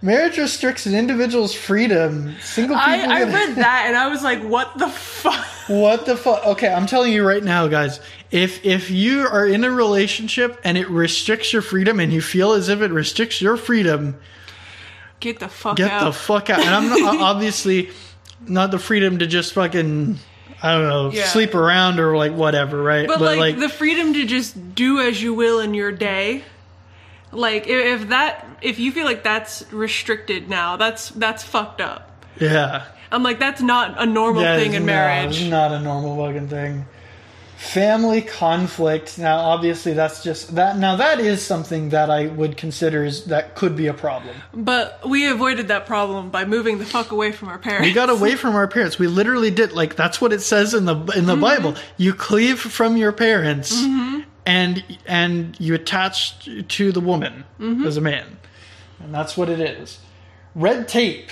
S3: Marriage restricts an individual's freedom. Single people.
S4: I, I read that and I was like, what the fuck?
S3: What the fuck? Okay, I'm telling you right now, guys. If if you are in a relationship and it restricts your freedom, and you feel as if it restricts your freedom,
S4: Get the fuck
S3: get
S4: out.
S3: the fuck out. And I'm not, obviously not the freedom to just fucking I don't know
S4: Yeah.
S3: sleep around or like whatever, right?
S4: but, like, the freedom to just do as you will in your day. Like if, that if you feel like that's restricted now, that's that's fucked up.
S3: yeah.
S4: I'm like that's not a normal thing in
S3: no,
S4: marriage.
S3: Not a normal fucking thing. Family conflict. Now, obviously, that's just that. Now, that is something that I would consider is that could be a problem.
S4: But we avoided that problem by moving the fuck away from our parents.
S3: We got away from our parents. We literally did. Like that's what it says in the in
S4: Mm-hmm.
S3: the Bible. You cleave from your parents, and and you attach to the woman
S4: Mm-hmm.
S3: as a man, and that's what it is. Red tape.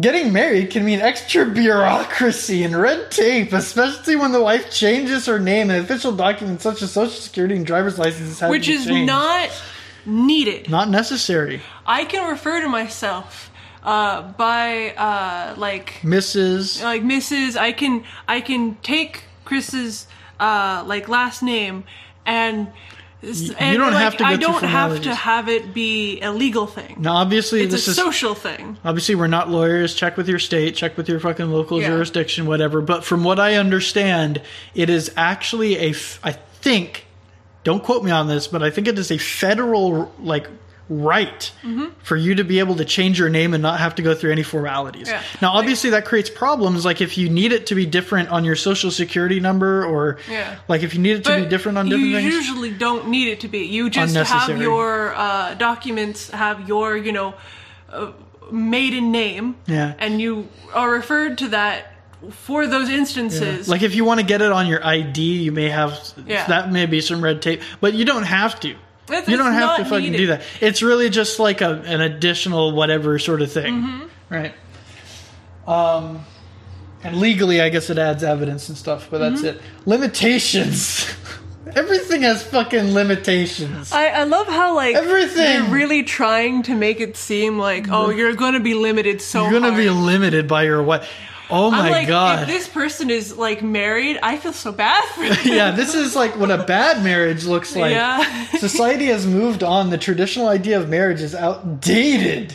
S3: Getting married can mean extra bureaucracy and red tape, especially when the wife changes her name and official documents such as social security and driver's licenses have
S4: which
S3: to be Which
S4: is
S3: changed.
S4: not needed.
S3: not necessary.
S4: I can refer to myself uh, by uh, like
S3: Mrs.
S4: like Mrs. I can I can take Chris's uh, like last name and. And,
S3: don't
S4: like,
S3: have to
S4: I don't have to have it be a legal thing.
S3: Now, obviously,
S4: it's
S3: this
S4: a
S3: is
S4: social thing.
S3: Obviously, we're not lawyers. Check with your state, check with your fucking local
S4: Yeah.
S3: jurisdiction, whatever. But from what I understand, it is actually a. I think, don't quote me on this, but I think it is a federal, like, right
S4: Mm-hmm.
S3: for you to be able to change your name and not have to go through any formalities.
S4: Yeah.
S3: Now, obviously, that creates problems. Like, if you need it to be different on your social security number, or,
S4: Yeah.
S3: like, if you need it to be different on
S4: you
S3: different things.
S4: usually don't need it to be. You just have your uh, documents, have your you know uh, maiden name,
S3: Yeah.
S4: and you are referred to that for those instances.
S3: Like if you want to get it on your ID, you may have
S4: Yeah.
S3: that may be some red tape, but you don't have to.
S4: It's-
S3: you don't have to fucking do that. It's really just like a, an additional whatever sort of thing,
S4: Mm-hmm.
S3: right? Um, and legally, I guess it adds evidence and stuff, but that's
S4: Mm-hmm.
S3: it. Limitations. Everything has fucking limitations.
S4: I, I love how like
S3: Everything.
S4: they're really trying to make it seem like oh you're going to be limited so
S3: You're gonna
S4: hard.
S3: be limited by your what? Oh my
S4: like
S3: god!
S4: if this person is like married, I feel so bad for them.
S3: yeah, this is like what a bad marriage looks like.
S4: Yeah.
S3: Society has moved on. The traditional idea of marriage is outdated.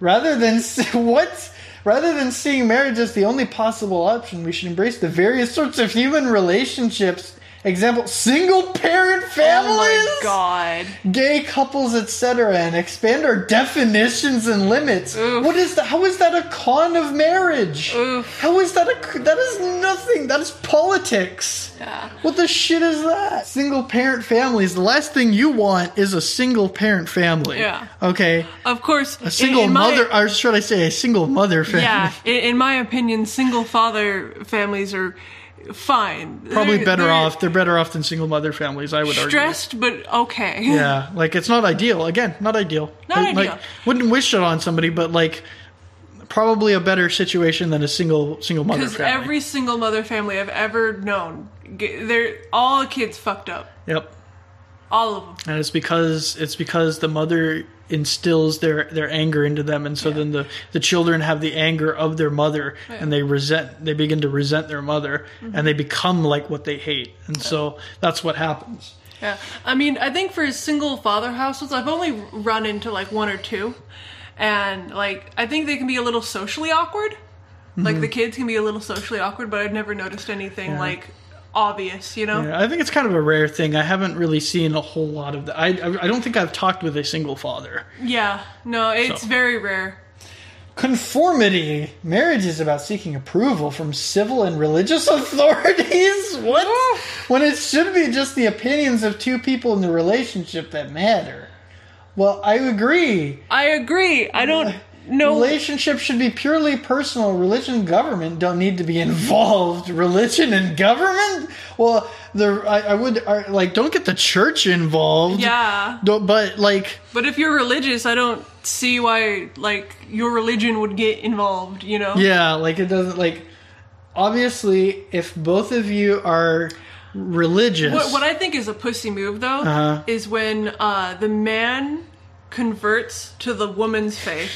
S3: Rather than what? Rather than seeing marriage as the only possible option, we should embrace the various sorts of human relationships. Example: single parent families,
S4: Oh my god.
S3: gay couples, etc., and expand our definitions and limits.
S4: Oof.
S3: What is that? How is that a con of marriage?
S4: Oof.
S3: How is that a? That is nothing. That is politics.
S4: Yeah.
S3: What the shit is that? Single parent families. The last thing you want is a single parent family.
S4: Yeah.
S3: Okay.
S4: Of course,
S3: A single
S4: in, in my-
S3: mother, or should I say, a single mother family?
S4: Yeah, in, in my opinion, single father families are fine.
S3: Probably
S4: They're-
S3: better
S4: they're
S3: off. They're better off than single mother families. I would argue.
S4: Stressed, but okay.
S3: Yeah, like it's not ideal. Again, not ideal.
S4: Not
S3: Like- like,
S4: ideal.
S3: wouldn't wish it on somebody, but like probably a better situation than a single single mother
S4: Because every single mother family I've ever known, they're all the kids fucked up.
S3: yep.
S4: All of them.
S3: and it's because it's because the mother instills their their anger into them. And so then the the children have the anger of their mother and they resent they begin to resent their mother
S4: Mm-hmm.
S3: and they become like what they hate. And so that's what happens.
S4: Yeah, I mean, I think for single father households, I've only run into like one or two, and like I think they can be a little socially awkward. Like the kids can be a little socially awkward, but I've never noticed anything like obvious, you know?
S3: Yeah, I think it's kind of a rare thing. I haven't really seen a whole lot of that. I, I I don't think I've talked with a single father.
S4: Yeah, no, it's
S3: So.
S4: very rare.
S3: Conformity. Marriage is about seeking approval from civil and religious authorities. What? when it should be just the opinions of two people in the relationship that matter. Well, I agree.
S4: I agree. I don't know.
S3: Relationships should be purely personal. Religion and government don't need to be involved. Religion and government? Well, the I, I would I, like don't get the church involved.
S4: Yeah,
S3: Don't, but like
S4: but if you're religious, I don't see why like your religion would get involved. You know?
S3: yeah, like it doesn't like obviously if both of you are religious
S4: What, what I think is a pussy move, though,
S3: Uh-huh.
S4: is when uh, the man converts to the woman's faith.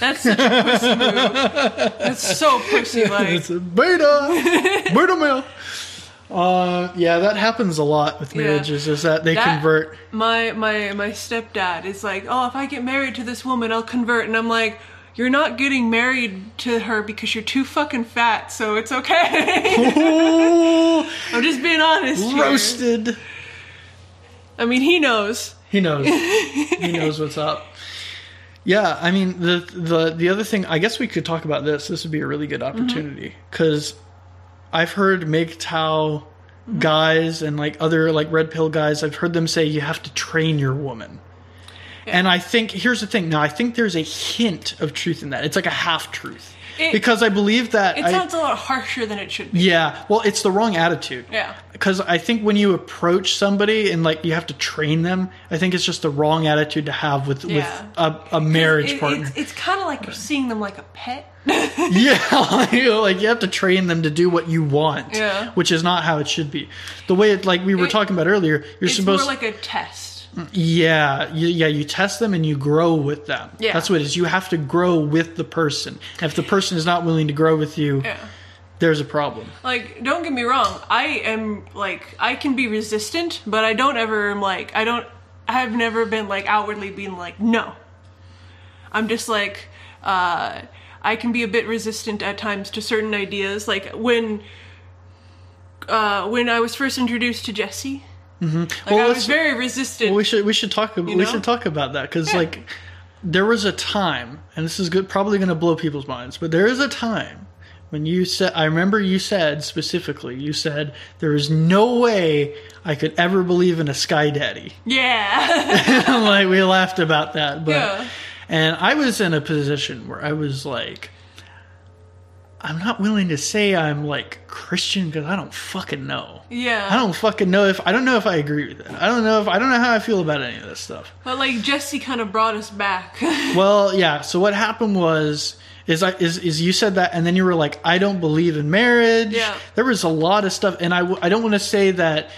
S4: That's such a pussy move. That's so pussy like.
S3: it's a beta beta male. Uh, yeah, that happens a lot with
S4: Yeah.
S3: marriages. Is that they
S4: That-
S3: convert?
S4: My my my stepdad is like, oh, if I get married to this woman, I'll convert, and I'm like. You're not getting married to her because you're too fucking fat, so it's okay. I'm just being honest. here.
S3: roasted.
S4: I mean, he knows.
S3: He knows. he knows what's up. Yeah, I mean the the the other thing. I guess we could talk about this. This would be a really good mm-hmm. opportunity because I've heard MGTOW mm-hmm. guys and like other like red pill guys. I've heard them say you have to train your woman. And I think here's the thing. Now I think there's a hint of truth in that. It's like a half truth
S4: It-
S3: because I believe that.
S4: It
S3: I-
S4: sounds a lot harsher than it should be.
S3: yeah, well, it's the wrong attitude.
S4: Yeah.
S3: Because I think when you approach somebody and like you have to train them, I think it's just the wrong attitude to have with
S4: Yeah.
S3: with a, a marriage
S4: It-
S3: partner.
S4: It's, it's kind of like you're seeing them like a pet.
S3: yeah, you know, like you have to train them to do what you want.
S4: Yeah.
S3: Which is not how it should be. The way it like we were
S4: It-
S3: talking about earlier, you're
S4: It's
S3: supposed
S4: more like a test.
S3: Yeah, you, yeah, you test them and you grow with them.
S4: Yeah.
S3: That's what it is. You have to grow with the person. And if the person is not willing to grow with you,
S4: Yeah.
S3: there's a problem.
S4: Like, don't get me wrong. I am like I can be resistant, but I don't ever am like I don't. I've never been like outwardly being like no. I'm just like uh, I can be a bit resistant at times to certain ideas. Like when uh, when I was first introduced to Jesse, Mm-hmm. like
S3: Well,
S4: I was very resistant.
S3: We should we should talk we
S4: know?
S3: should talk about that because
S4: Yeah.
S3: like there was a time, and this is good, probably going to blow people's minds, but there is a time when you said I remember you said specifically you said there is no way I could ever believe in a sky daddy.
S4: yeah.
S3: like we laughed about that, but
S4: Yeah.
S3: and I was in a position where I was like. I'm not willing to say I'm like Christian because I don't fucking know.
S4: yeah.
S3: I don't fucking know if I don't know if I agree with it. I don't know if I don't know how I feel about any of this stuff.
S4: But like Jesse kind of brought us back.
S3: Well, yeah. So what happened was is I is is you said that and then you were like I don't believe in marriage.
S4: Yeah.
S3: There was a lot of stuff and I I don't want to say that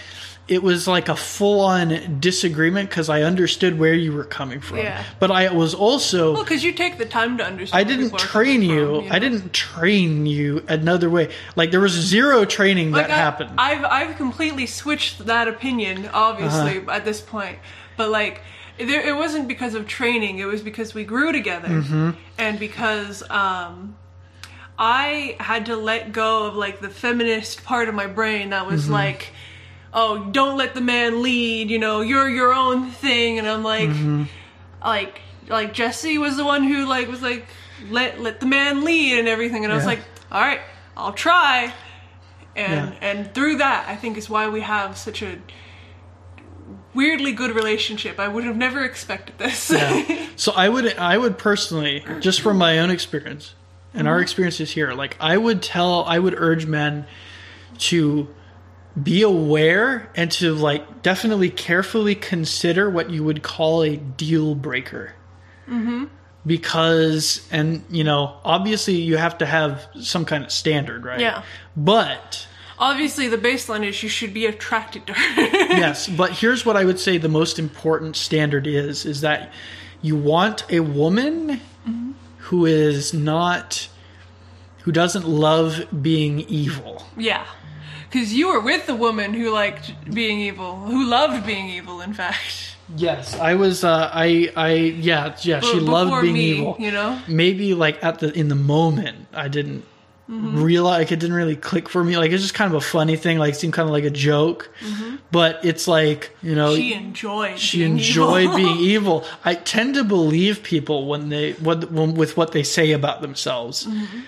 S3: it was like a full on disagreement because I understood where you were coming from.
S4: Yeah.
S3: But I was also
S4: well, because you take the time to understand.
S3: I didn't train you.
S4: from,
S3: I
S4: know?
S3: didn't train you another way. Like there was zero training
S4: Like
S3: that
S4: I,
S3: happened.
S4: I've I've completely switched that opinion, obviously,
S3: Uh-huh.
S4: at this point. But like, there, it wasn't because of training. It was because we grew together,
S3: Mm-hmm.
S4: and because um, I had to let go of like the feminist part of my brain that was
S3: Mm-hmm.
S4: like, oh, don't let the man lead. You know, you're your own thing. And I'm like,
S3: Mm-hmm.
S4: like like Jesse was the one who like was like let let the man lead and everything. And I was like, all right, I'll try and
S3: Yeah.
S4: and through that i think is why we have such a weirdly good relationship i would have never expected this
S3: Yeah. So I would I would personally, just from my own experience and our experiences here, like I would tell I would urge men to be aware and to like definitely carefully consider what you would call a deal breaker. Mm-hmm. Because and you know, obviously you have to have some kind of standard, right?
S4: Yeah.
S3: But
S4: obviously the baseline is you should be attracted to her
S3: yes, but here's what I would say the most important standard is is that you want a woman who is not who doesn't love being evil.
S4: Yeah. Because you were with the woman who liked being evil, who loved being evil, in fact.
S3: Yes, I was. Uh, I. I. Yeah. Yeah. She loved being
S4: me,
S3: evil.
S4: you know?
S3: Maybe like at the in the moment, I didn't realize. Like, it didn't really click for me. Like it's just kind of a funny thing. Like it seemed kind of like a joke. But it's like you know.
S4: She enjoyed
S3: she
S4: being
S3: enjoyed
S4: evil.
S3: being evil. I tend to believe people when they what when, with what they say about themselves.
S4: Mm-hmm.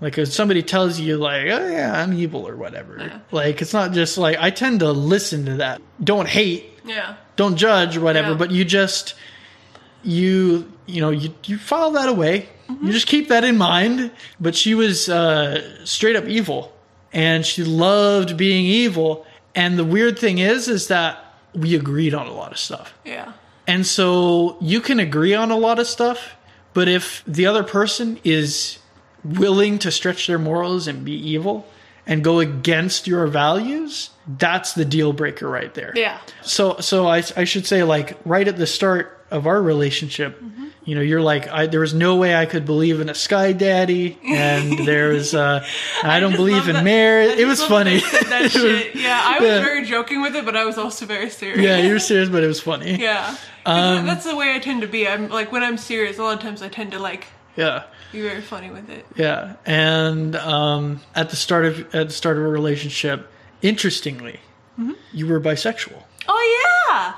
S3: Like if somebody tells you like, "Oh yeah, I'm evil" or whatever. Like it's not just like I tend to listen to that. Don't hate,
S4: Yeah.
S3: don't judge or whatever,
S4: Yeah.
S3: but you just you you know you you file that away.
S4: Mm-hmm.
S3: You just keep that in mind. But she was uh, straight up evil, and she loved being evil. And the weird thing is, is that we agreed on a lot of stuff.
S4: Yeah.
S3: And so you can agree on a lot of stuff, but if the other person is willing to stretch their morals and be evil and go against your values, that's the deal breaker right there.
S4: Yeah.
S3: So so I I should say like right at the start of our relationship,
S4: Mm-hmm.
S3: you know, you're like I, there was no way I could believe in a sky daddy, and there's uh, I don't believe in
S4: that-
S3: marriage. It was funny.
S4: That, shit. Yeah, I was
S3: yeah.
S4: very joking with it, but I was also very serious.
S3: yeah, you're serious, but it was funny.
S4: Yeah. 'Cause that's the way I tend to be. I'm like when I'm serious, a lot of times I tend to like
S3: yeah.
S4: Be very funny with it.
S3: Yeah, and um, at the start of at the start of a relationship, interestingly,
S4: Mm-hmm.
S3: you were bisexual,
S4: Oh yeah,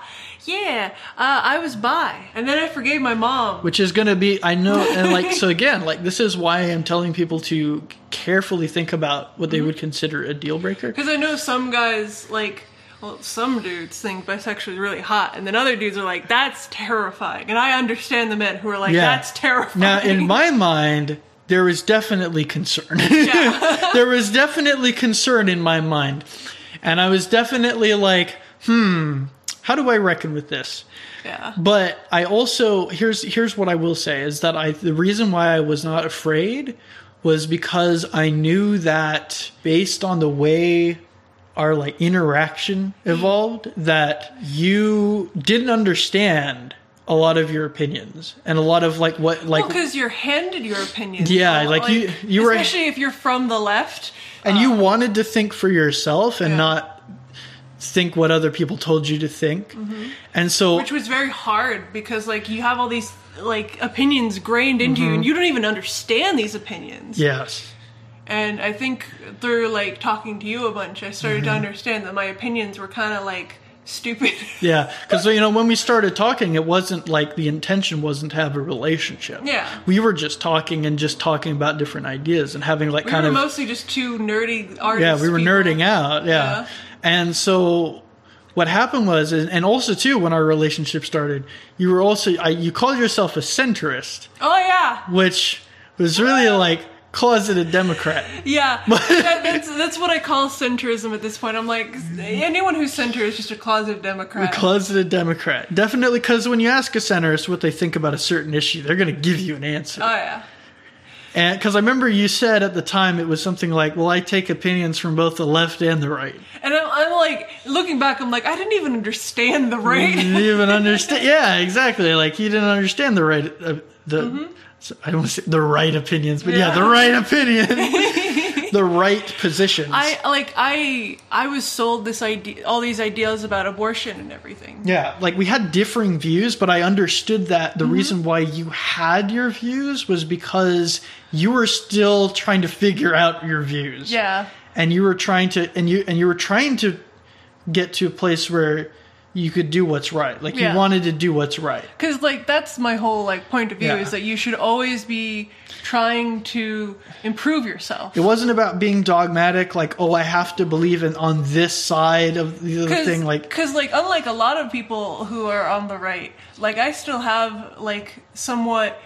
S4: yeah. Uh, I was bi, and then I forgave my mom.
S3: which is going to be I know, and like so again, like this is why I'm telling people to carefully think about what they
S4: Mm-hmm.
S3: would consider a deal breaker.
S4: Because I know some guys like. Well, some dudes think bisexual is really hot, and then other dudes are like, "That's terrifying." And I understand the men who are like,
S3: Yeah.
S4: "That's terrifying."
S3: Now, in my mind, there was definitely concern. there was definitely concern in my mind, and I was definitely like, hmm, how do I reckon with this?
S4: yeah,
S3: But I also here's here's what I will say is that I the reason why I was not afraid was because I knew that based on the way our like interaction evolved that you didn't understand a lot of your opinions and a lot of like what like
S4: because you're handed your opinions.
S3: Yeah,
S4: though.
S3: like, you- you were-
S4: especially if you're from the left.
S3: and you wanted to think for yourself and
S4: Yeah.
S3: not think what other people told you to think. And so
S4: Mm-hmm. which was very hard because like you have all these like opinions grained into
S3: Mm-hmm.
S4: you and you don't even understand these opinions
S3: yes.
S4: And i think through like talking to you a bunch i started
S3: Mm-hmm.
S4: to understand that my opinions were kind of like stupid
S3: Yeah, because you know when we started talking, it wasn't like the intention wasn't to have a relationship.
S4: Yeah.
S3: we were just talking and just talking about different ideas and having like
S4: we
S3: kind
S4: were
S3: of
S4: mostly just two nerdy artists
S3: yeah, we were
S4: people.
S3: nerding out. Yeah.
S4: Yeah.
S3: and so what happened was, and also too, when our relationship started, you were also I, you called yourself a centrist,
S4: oh yeah
S3: which was really like closeted Democrat.
S4: yeah that, that's, that's what i call centrism at this point i'm like anyone who's center is just a closeted democrat
S3: Closeted Democrat, definitely, because when you ask a centrist what they think about a certain issue, they're going to give you an answer.
S4: oh yeah
S3: And because I remember you said at the time it was something like, "Well, I take opinions from both the left and the right."
S4: and I'm, I'm like looking back i'm like i didn't even understand the
S3: You
S4: right
S3: didn't even understand. Yeah, exactly. Like you didn't understand the right, uh, the so I don't want to say the right opinions, but yeah,
S4: Mm-hmm. Yeah.
S3: the right opinion, the right positions.
S4: I like I I was sold this idea, all these ideas about abortion and everything.
S3: yeah, like we had differing views, but I understood that
S4: Mm-hmm.
S3: the reason why you had your views was because you were still trying to figure out your views.
S4: Yeah,
S3: and you were trying to and you and you were trying to get to a place where you could do what's right like
S4: Yeah.
S3: you wanted to do what's right
S4: because like that's my whole like point of view
S3: Yeah.
S4: is that you should always be trying to improve yourself.
S3: it wasn't about being dogmatic like oh i have to believe in on this side of the other thing like
S4: because like unlike a lot of people who are on the right like i still have like somewhat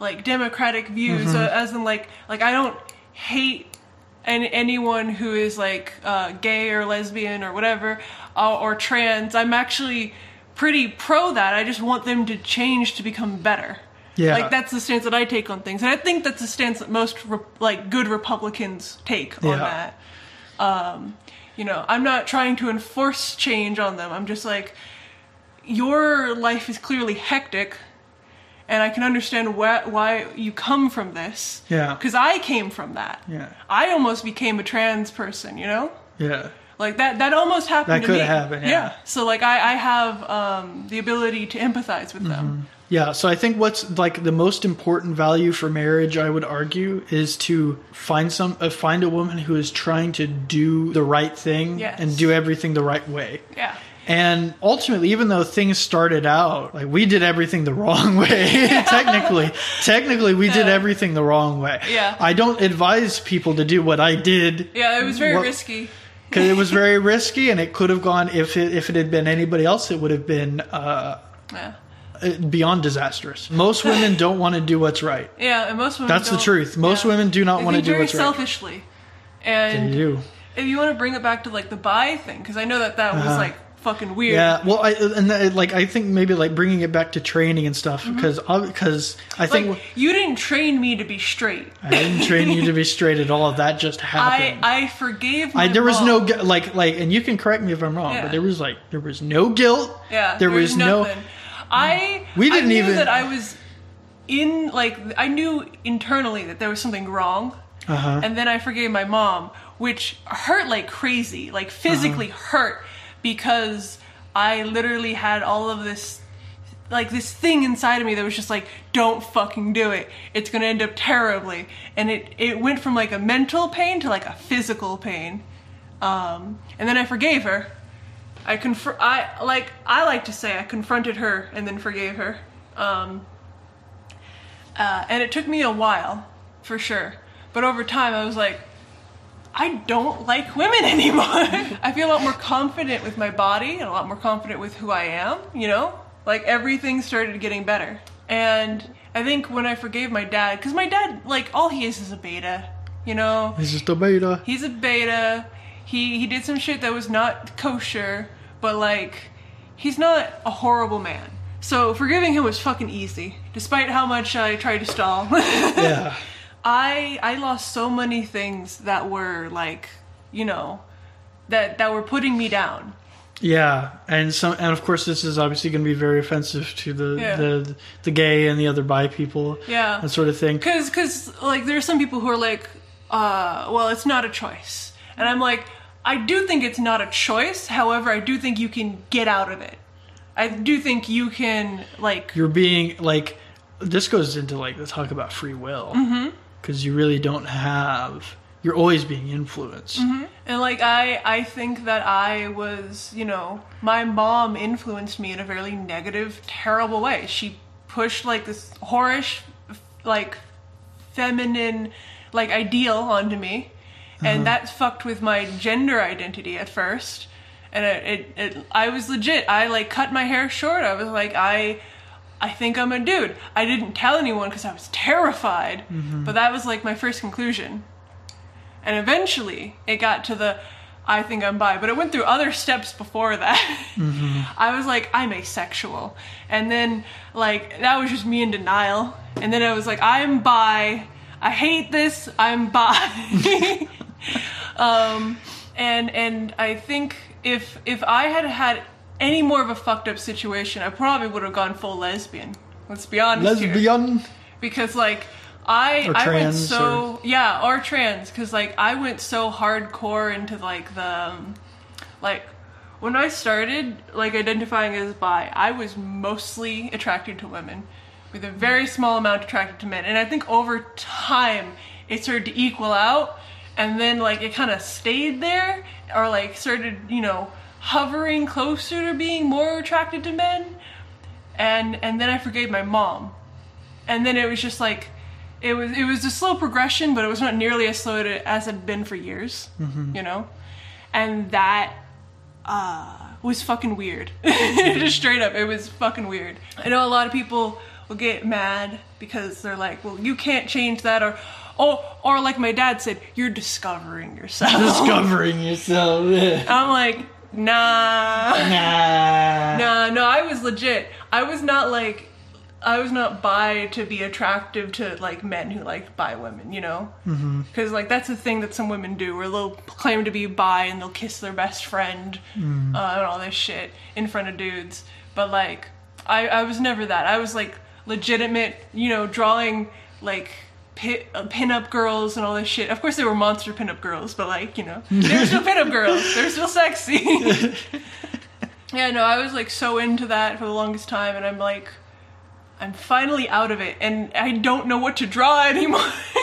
S4: like democratic views
S3: Mm-hmm.
S4: uh, as in like like i don't hate any, anyone who is like uh, gay or lesbian or whatever uh, or trans i'm actually pretty pro that i just want them to change to become better
S3: Yeah.
S4: like that's the stance that i take on things and i think that's the stance that most re- like good republicans take on that um, you know, I'm not trying to enforce change on them. I'm just like, your life is clearly hectic. And I can understand why why you come from this.
S3: Yeah.
S4: Because I came from that.
S3: Yeah.
S4: I almost became a trans person. You know.
S3: Yeah.
S4: Like that that almost happened
S3: That
S4: to
S3: could
S4: me.
S3: happen, yeah.
S4: So like I I have um the ability to empathize with
S3: Mm-hmm.
S4: them.
S3: Yeah, so I think what's like the most important value for marriage, I would argue, is to find some uh, find a woman who is trying to do the right thing
S4: Yes.
S3: and do everything the right way.
S4: Yeah.
S3: And ultimately, even though things started out like we did everything the wrong way, technically, technically we did everything the wrong way.
S4: Yeah.
S3: I don't advise people to do what I did
S4: Yeah, it was very
S3: What-
S4: risky.
S3: because it was very risky, and it could have gone if it if it had been anybody else, it would have been uh,
S4: Yeah.
S3: beyond disastrous. Most women don't want to do what's right.
S4: Yeah, and most women.
S3: That's the truth. Most women do not
S4: They
S3: wanna do what's right.
S4: selfishly.
S3: They
S4: And
S3: do.
S4: if you want to bring it back to like the bi thing, because I know that that was
S3: Uh-huh.
S4: like fucking weird.
S3: Yeah, well, I and that, like I think maybe like bringing it back to training and stuff because because I think
S4: Mm-hmm. Like you didn't train me to be straight.
S3: I didn't train you to be straight at all. That just happened.
S4: I forgave. My
S3: I, there was
S4: mom.
S3: no like like, and you can correct me if I'm wrong,
S4: Yeah.
S3: but there was like there was no guilt.
S4: Yeah,
S3: there, was, no.
S4: nothing. I
S3: We didn't
S4: I knew
S3: even-
S4: that I was in like I knew internally that there was something wrong,
S3: Uh-huh.
S4: and then I forgave my mom, which hurt like crazy, like physically
S3: Uh-huh.
S4: hurt because I literally had all of this. Like this thing inside of me that was just like, don't fucking do it. It's gonna end up terribly. And it, it went from like a mental pain to like a physical pain. Um, and then I forgave her. I conf- I like I like to say I confronted her and then forgave her. Um, uh, and it took me a while, for sure. But over time, I was like, I don't like women anymore. I feel a lot more confident with my body and a lot more confident with who I am. You know, like everything started getting better. And I think when I forgave my dad, because my dad, like, all he is is a beta. You know,
S3: He's is the beta.
S4: he's a beta. He he did some shit that was not kosher, but like he's not a horrible man. So forgiving him was fucking easy, despite how much I tried to stall.
S3: Yeah.
S4: I I lost so many things that were like, you know, that that were putting me down.
S3: Yeah, and some, and of course, this is obviously going to be very offensive to the
S4: Yeah.
S3: the the gay and the other bi people,
S4: Yeah.
S3: that sort of thing.
S4: Cause, cause, like, there are some people who are like, uh, well, it's not a choice. And I'm like, I do think it's not a choice. However, I do think you can get out of it. I do think you can, like,
S3: You're being like, this goes into like the talk about free will, because
S4: Mm-hmm.
S3: you really don't have. You're always being influenced.
S4: and like, I, I think that I was, you know, my mom influenced me in a very negative, terrible way. She pushed like this whorish, like, feminine, like, ideal onto me. and that fucked with my gender identity at first. And it, it, it, I was legit. I like cut my hair short. I was like, I, I think I'm a dude. I didn't tell anyone because I was terrified. But that was like my first conclusion. And eventually, it got to the, I think I'm bi. But it went through other steps before that. I was like, I'm asexual. And then, like, that was just me in denial. And then I was like, I'm bi. I hate this. I'm bi. um, and and I think if if I had had any more of a fucked up situation, I probably would have gone full lesbian. Let's be honest here
S3: Lesbian.
S4: because like I
S3: Or
S4: I went so yeah or trans because like I went so hardcore into like the um, like when I started like identifying as bi I was mostly attracted to women with a very small amount attracted to men and I think over time it started to equal out and then like it kind of stayed there or like started you know hovering closer to being more attracted to men and and then I forgave my mom. And then it was just like it was it was a slow progression but it was not nearly as slow to, as it had been for years you know? And that uh was fucking weird. Just straight up it was fucking weird. I know a lot of people will get mad because they're like well you can't change that or oh, or like my dad said you're discovering yourself.
S3: Discovering yourself.
S4: i'm like nah
S3: nah.
S4: Nah, no, I was legit. I was not like, I was not bi to be attractive to like men who like bi women, you know? Because like that's the thing that some women do, where they'll claim to be bi and they'll kiss their best friend uh, and all this shit in front of dudes. But like, I I was never that. I was like, legitimate, you know, drawing like pin, uh, pin-up girls and all this shit. Of course, they were monster pin-up girls, but like you know, they were still pin-up girls. They're still sexy. yeah, no, I was like so into that for the longest time, and I'm like. I'm finally out of it, and I don't know what to draw anymore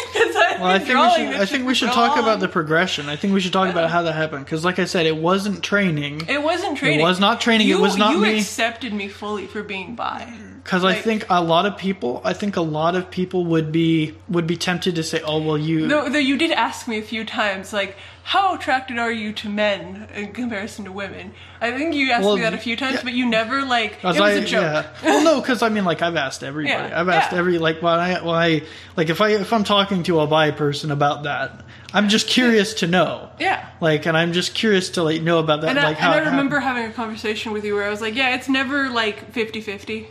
S3: Well, I think we should. I think we should talk about the progression. I think we should talk about how that happened because, like I said, it wasn't training.
S4: It wasn't training.
S3: It was not training, it was not
S4: you
S3: me.
S4: accepted me fully for being bi.
S3: Because I think a lot of people, I think a lot of people would be would be tempted to say, "Oh, well, you."
S4: Though, though you did ask me a few times, like, how attracted are you to men in comparison to women? I think you asked
S3: Well,
S4: me that a few times,
S3: yeah.
S4: but you never like. It was
S3: As I-
S4: a joke.
S3: Yeah. Well, no, because I mean, like I've asked everybody.
S4: Yeah,
S3: I've asked every like when I when I like if I if I'm talking to a bi person about that, I'm just curious to know.
S4: Yeah.
S3: Like, and I'm just curious to like know about that.
S4: And, I,
S3: like how
S4: and I remember
S3: happened.
S4: having a conversation with you where I was like, yeah, it's never like 50 50.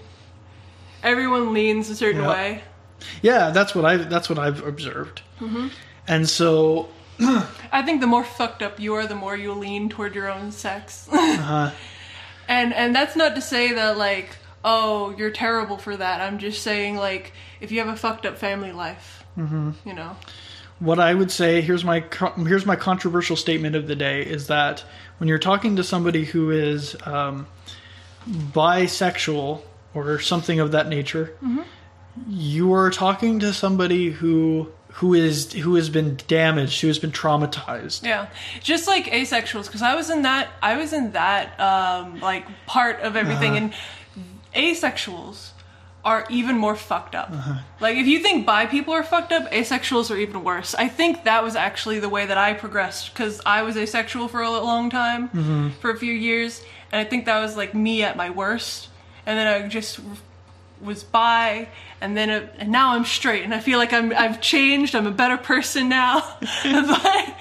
S4: Everyone leans a certain
S3: Yeah.
S4: way.
S3: Yeah, that's what I that's what I've observed.
S4: Mm-hmm.
S3: And so
S4: I think the more fucked up you are, the more you lean toward your own sex.
S3: uh,
S4: And and that's not to say that like, oh, you're terrible for that. I'm just saying like, if you have a fucked up family life,
S3: Mm-hmm.
S4: you know.
S3: what I would say here's my here's my controversial statement of the day is that when you're talking to somebody who is um, bisexual or something of that nature, mm-hmm. you are talking to somebody who who is who has been damaged, who has been traumatized.
S4: Yeah, just like asexuals, because I was in that. I was in that um, like part of everything, uh-huh. and asexuals are even more fucked up. Uh-huh. Like if you think bi people are fucked up, asexuals are even worse. I think that was actually the way that I progressed because I was asexual for a long time, mm-hmm. for a few years, and I think that was like me at my worst. And then I just was bi, and then it, and now I'm straight, and I feel like I'm I've changed. I'm a better person now, but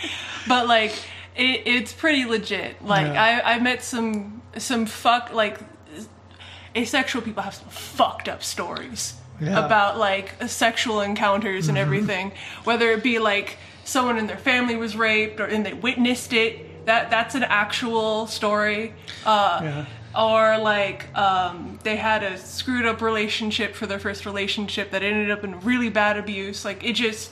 S4: but like it, it's pretty legit. Like
S3: Yeah.
S4: I I met some some fuck like asexual people have some fucked up stories
S3: Yeah.
S4: about like sexual encounters and everything, whether it be like someone in their family was raped or and they witnessed it. That that's an actual story. Uh,
S3: Yeah.
S4: Or like um, they had a screwed up relationship for their first relationship that ended up in really bad abuse. Like it just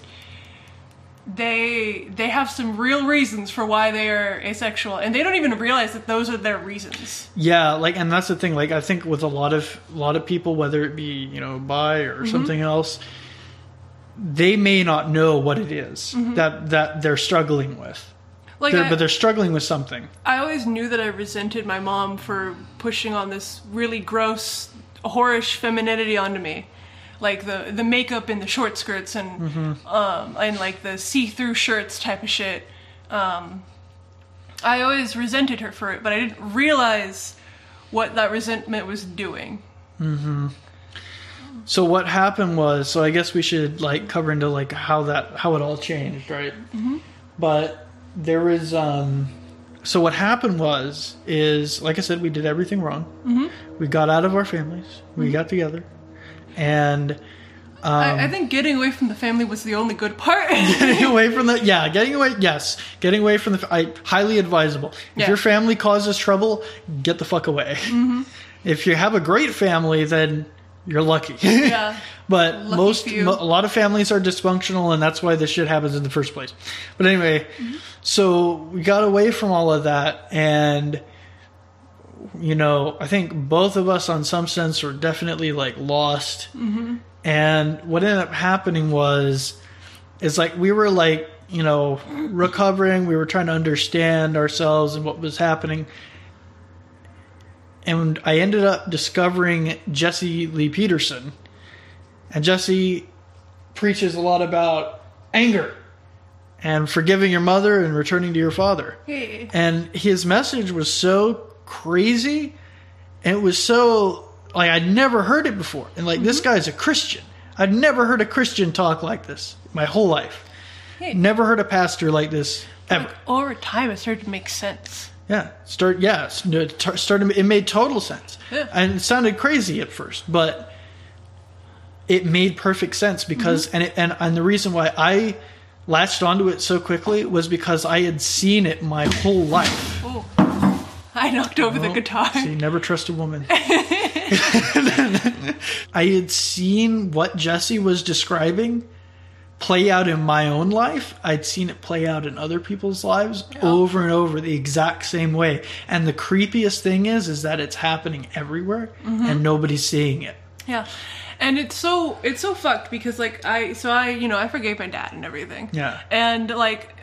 S4: they they have some real reasons for why they are asexual, and they don't even realize that those are their reasons.
S3: Yeah, like, and that's the thing. Like, I think with a lot of a lot of people, whether it be you know bi or
S4: Mm-hmm.
S3: something else, they may not know what it is
S4: Mm-hmm.
S3: that that they're struggling with.
S4: Like
S3: They're,
S4: I-
S3: but they're struggling with something.
S4: I always knew that I resented my mom for pushing on this really gross, whorish femininity onto me, like the the makeup and the short skirts and um, and like the see through shirts type of shit. Um, I always resented her for it, but I didn't realize what that resentment was doing.
S3: So what happened was, so I guess we should like cover into like how that how it all changed, right? But there was um so what happened was is like I said, we did everything wrong. Mm-hmm. We got out of our families. We mm-hmm. got together, and
S4: I, I um, think getting away from the family was the only good part.
S3: getting away from the yeah, getting away yes, getting away from the I highly advisable. If
S4: Yeah.
S3: your family causes trouble, get the fuck away. Mm-hmm. If you have a great family, then you're lucky.
S4: yeah.
S3: But
S4: Lucky
S3: most, mo- a lot of families are dysfunctional, and that's why this shit happens in the first place. But anyway, so we got away from all of that, and you know, I think both of us, on some sense, were definitely like lost. Mm-hmm. And what ended up happening was, is like we were like you know recovering. We were trying to understand ourselves and what was happening. And I ended up discovering Jesse Lee Peterson. And Jesse preaches a lot about anger and forgiving your mother and returning to your father.
S4: Hey.
S3: And his message was so crazy and it was so like I'd never heard it before. And like this mm-hmm. guy's a Christian. I'd never heard a Christian talk like this my whole life.
S4: Hey.
S3: Never heard a pastor like this ever.
S4: Over time, it started to make sense.
S3: Yeah, start. Yeah, s- no, it started. It made total sense,
S4: Yeah.
S3: and it sounded crazy at first, but it made perfect sense because, mm-hmm. and it, and and the reason why I latched onto it so quickly was because I had seen it my whole life.
S4: Oh, I knocked over the guitar.
S3: See, never trust a woman. I had seen what Jesse was describing play out in my own life. I'd seen it play out in other people's lives over and over the exact same way. And the creepiest thing is is that it's happening everywhere mm-hmm. and nobody's seeing it.
S4: Yeah. And it's so it's so fucked because like I so I you know I forgave my dad and everything.
S3: Yeah.
S4: And like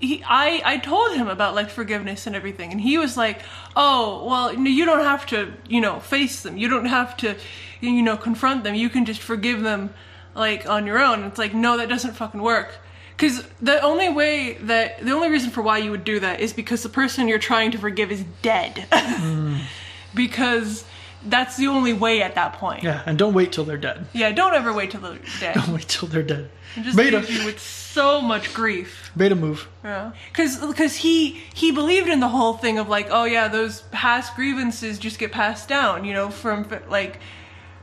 S4: he I I told him about like forgiveness and everything and he was like, "Oh, well, you don't have to, you know, face them. You don't have to you know confront them. You can just forgive them like on your own." It's like, "No, that doesn't fucking work." Cuz the only way that the only reason for why you would do that is because the person you're trying to forgive is dead. because that's the only way at that point.
S3: Yeah, and don't wait till they're dead.
S4: Yeah, don't ever wait till they're dead.
S3: Don't wait till they're dead.
S4: It just
S3: Beta,
S4: leaves you with so much grief.
S3: beta move.
S4: Yeah, because because he he believed in the whole thing of like, oh yeah, those past grievances just get passed down, you know, from like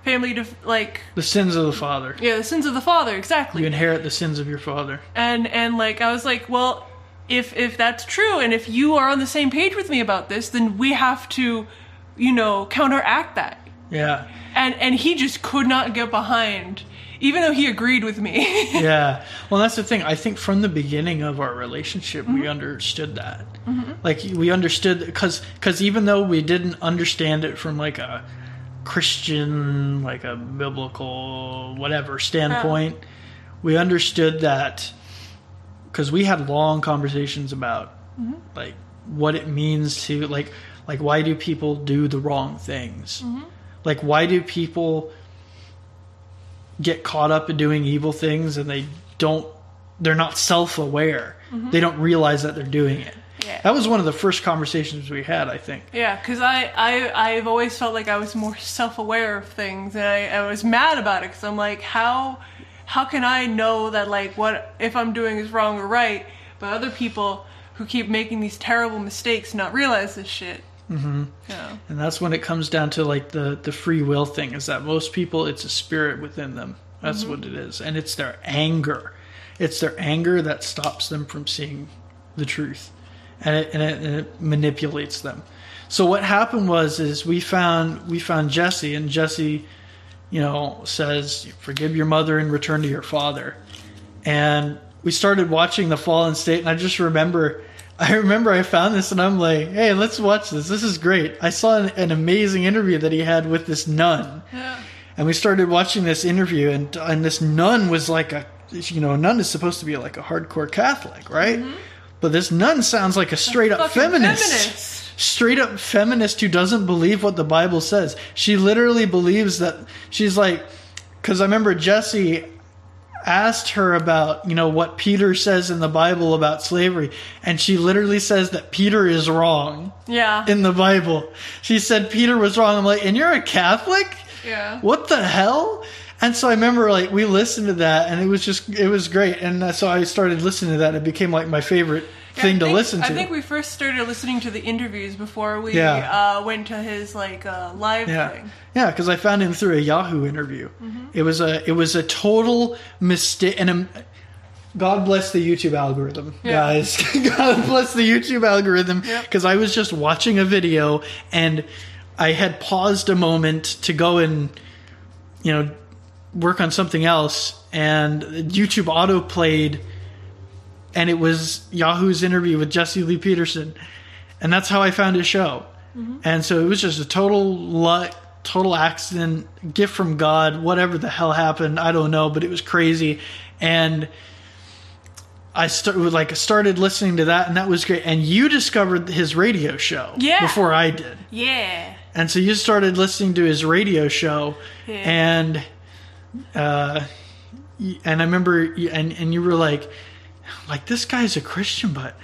S4: family to like
S3: The sins of the father.
S4: yeah, the sins of the father, exactly.
S3: You inherit the sins of your father.
S4: and and like I was like, well, if if that's true, and if you are on the same page with me about this, then we have to, you know, counteract that.
S3: Yeah.
S4: And and he just could not get behind, even though he agreed with me.
S3: yeah. Well, that's the thing. I think from the beginning of our relationship, we mm-hmm. understood that. Mm-hmm. Like we understood because because even though we didn't understand it from like a Christian, like a biblical whatever uh-huh. standpoint, we understood that because we had long conversations about mm-hmm. like what it means to like like why do people do the wrong things? Mm-hmm. Like why do people get caught up in doing evil things and they don't they're not self-aware? Mm-hmm. They don't realize that they're doing it
S4: Yeah.
S3: that was one of the first conversations we had i think
S4: Yeah, because I, I, I've always felt like I was more self-aware of things, and I, I was mad about it because I'm like, how, how can I know that like what if I'm doing is wrong or right, but other people who keep making these terrible mistakes not realize this shit. Mm-hmm. Yeah.
S3: and that's when it comes down to like the the free will thing is that most people it's a spirit within them that's what it is and it's their anger it's their anger that stops them from seeing the truth and it, and it, and it manipulates them. So what happened was is we found we found jesse and jesse you know says forgive your mother and return to your father. And we started watching the fallen state and i just remember i remember i found this and i'm like hey let's watch this. This is great. I saw an, an amazing interview that he had with this nun.
S4: Yeah.
S3: and we started watching this interview and and this nun was like a you know a nun is supposed to be like a hardcore catholic right mm-hmm. But this nun sounds like a straight up feminist
S4: feminist.
S3: straight up feminist who doesn't believe what the Bible says. She literally believes that she's like, because I remember Jesse asked her about, you know, what Peter says in the Bible about slavery, and she literally says that Peter is wrong
S4: Yeah.
S3: in the Bible. She said Peter was wrong. I'm like, and you're a Catholic?
S4: yeah.
S3: What the hell? And so I remember like we listened to that and it was just it was great and uh, so I started listening to that And it became like my favorite thing to
S4: think-
S3: listen to.
S4: I think we first started listening to the interviews before we
S3: Yeah.
S4: uh, went to his like uh, live
S3: Yeah,
S4: thing.
S3: yeah, because I found him through a Yahoo interview.
S4: Mm-hmm.
S3: It was a it was a total mistake, and um God bless the YouTube algorithm,
S4: Yeah.
S3: guys. God bless the YouTube algorithm,
S4: Yep.
S3: because I was just watching a video and I had paused a moment to go and you know work on something else, and YouTube auto played, and it was Yahoo's interview with Jesse Lee Peterson, and that's how I found his show. Mm-hmm. And so it was just a total luck, total accident, gift from God, whatever the hell happened, I don't know, but it was crazy. And I start, like started listening to that, and that was great. And you discovered his radio show
S4: Yeah.
S3: before I did,
S4: Yeah.
S3: and so you started listening to his radio show,
S4: Yeah.
S3: and uh, and I remember, and and you were like, like this guy's a Christian, but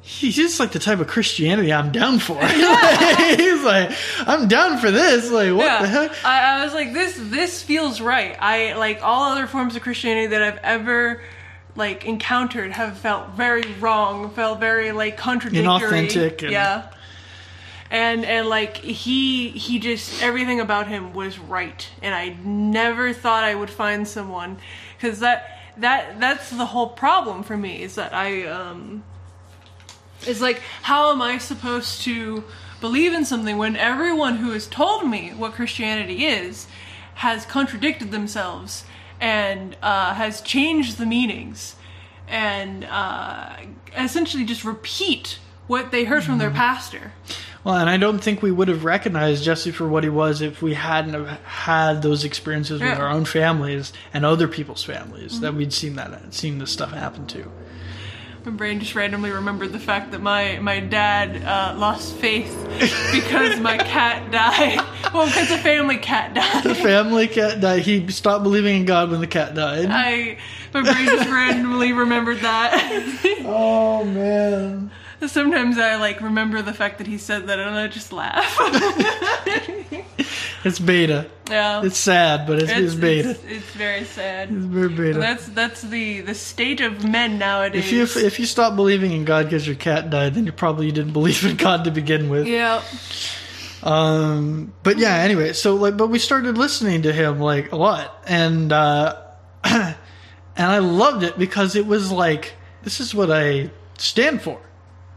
S3: he's just like the type of Christianity I'm down for. he's like, I'm down for this. Like, what
S4: yeah.
S3: the heck?
S4: I, I was like, this this feels right. I like all other forms of Christianity that I've ever like encountered have felt very wrong, felt very like contradictory,
S3: Inauthentic and-
S4: yeah. And and like he he just everything about him was right, and I never thought I would find someone. Because that that that's the whole problem for me is that I um It's like, how am I supposed to believe in something when everyone who has told me what Christianity is has contradicted themselves and uh, has changed the meanings and uh, essentially just repeat what they heard from their pastor?
S3: Well, and I don't think we would have recognized Jesse for what he was if we hadn't have had those experiences with
S4: Yeah.
S3: our own families and other people's families that we'd seen that seen this stuff happen to.
S4: My brain just randomly remembered the fact that my my dad uh, lost faith because my cat died. Well, because the family cat died.
S3: The family cat died. He stopped believing in God when the cat died.
S4: I my brain just randomly remembered that.
S3: oh man.
S4: Sometimes I like remember the fact that he said that and I just laugh.
S3: It's beta.
S4: yeah,
S3: It's sad, but it's, it's, beta.
S4: It's, it's very sad.
S3: It's very beta.
S4: That's that's the the state of men nowadays.
S3: if you if you stop believing in God because your cat died, then you probably didn't believe in God to begin with.
S4: yeah,
S3: Um, but yeah, anyway, so like, but we started listening to him like a lot, and uh, and I loved it because it was like this is what I stand for,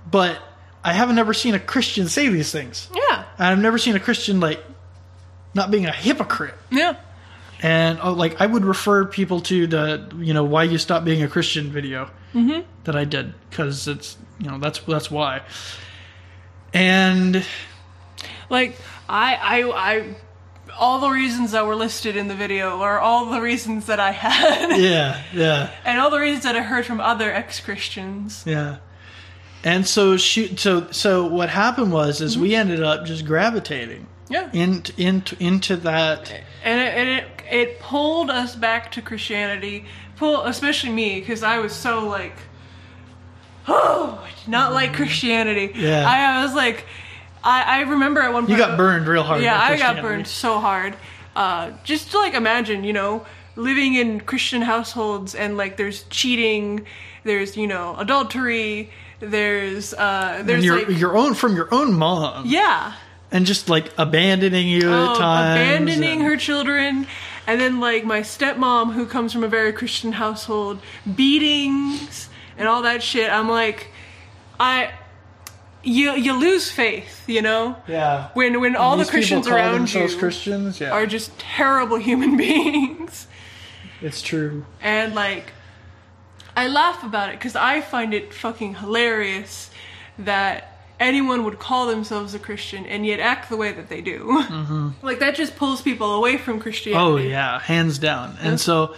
S3: but I haven't ever seen a Christian say these things.
S4: yeah,
S3: And I've never seen a Christian like not being a hypocrite.
S4: yeah.
S3: And oh, like I would refer people to the you know why you stop being a Christian video mm-hmm. that I did because it's you know that's that's why. And
S4: Like I I I all the reasons that were listed in the video are all the reasons that I had.
S3: yeah, yeah.
S4: and all the reasons that I heard from other ex-Christians.
S3: Yeah. And so she so so what happened was is we ended up just gravitating
S4: Yeah.
S3: into into into that
S4: and it, and it it pulled us back to Christianity. Pull, especially me, because I was so like, oh, not like Christianity.
S3: Yeah.
S4: I, I was like, I, I remember at one point
S3: you got burned real hard.
S4: Yeah, I got burned so hard. Uh, just to like imagine, you know, living in Christian households and like there's cheating, there's you know adultery, there's uh,
S3: And
S4: there's
S3: your
S4: like
S3: your own from your own mom
S4: yeah,
S3: and just like abandoning you
S4: Oh,
S3: at times.
S4: abandoning
S3: and-
S4: her children, and then like my stepmom, who comes from a very Christian household, beatings and all that shit. I'm like, I, you you lose faith, you know,
S3: Yeah.
S4: when when all the Christians around you
S3: Christians. Yeah,
S4: are just terrible human beings,
S3: it's true.
S4: and like, I laugh about it because I find it fucking hilarious that anyone would call themselves a Christian and yet act the way that they do. Mm-hmm. Like that just pulls people away from Christianity.
S3: Oh yeah, hands down. And so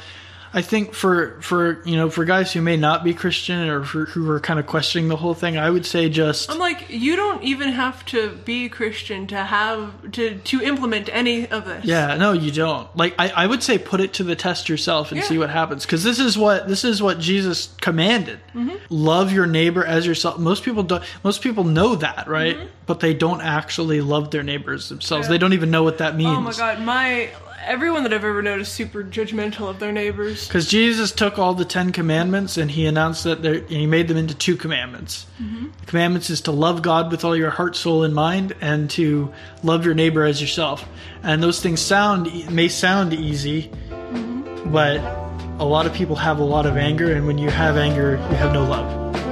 S3: I think for for you know for guys who may not be Christian or for, who are kind of questioning the whole thing, I would say just
S4: I'm like, you don't even have to be Christian to have to to implement any of this.
S3: yeah, no, you don't. Like I, I would say put it to the test yourself and
S4: Yeah.
S3: see what happens because this is what this is what Jesus commanded.
S4: Mm-hmm.
S3: Love your neighbor as yourself. Most people don't. Most people know that, right? But they don't actually love their neighbors themselves.
S4: Mm-hmm. Yeah.
S3: They don't even know what that means.
S4: Oh my god, my everyone that I've ever known is super judgmental of their neighbors.
S3: Because Jesus took all the Ten Commandments and he announced that and he made them into two commandments. Mm-hmm. The commandments is to love God with all your heart, soul, and mind, and to love your neighbor as yourself. And those things sound may sound easy, mm-hmm. but a lot of people have a lot of anger, and when you have anger, you have no love.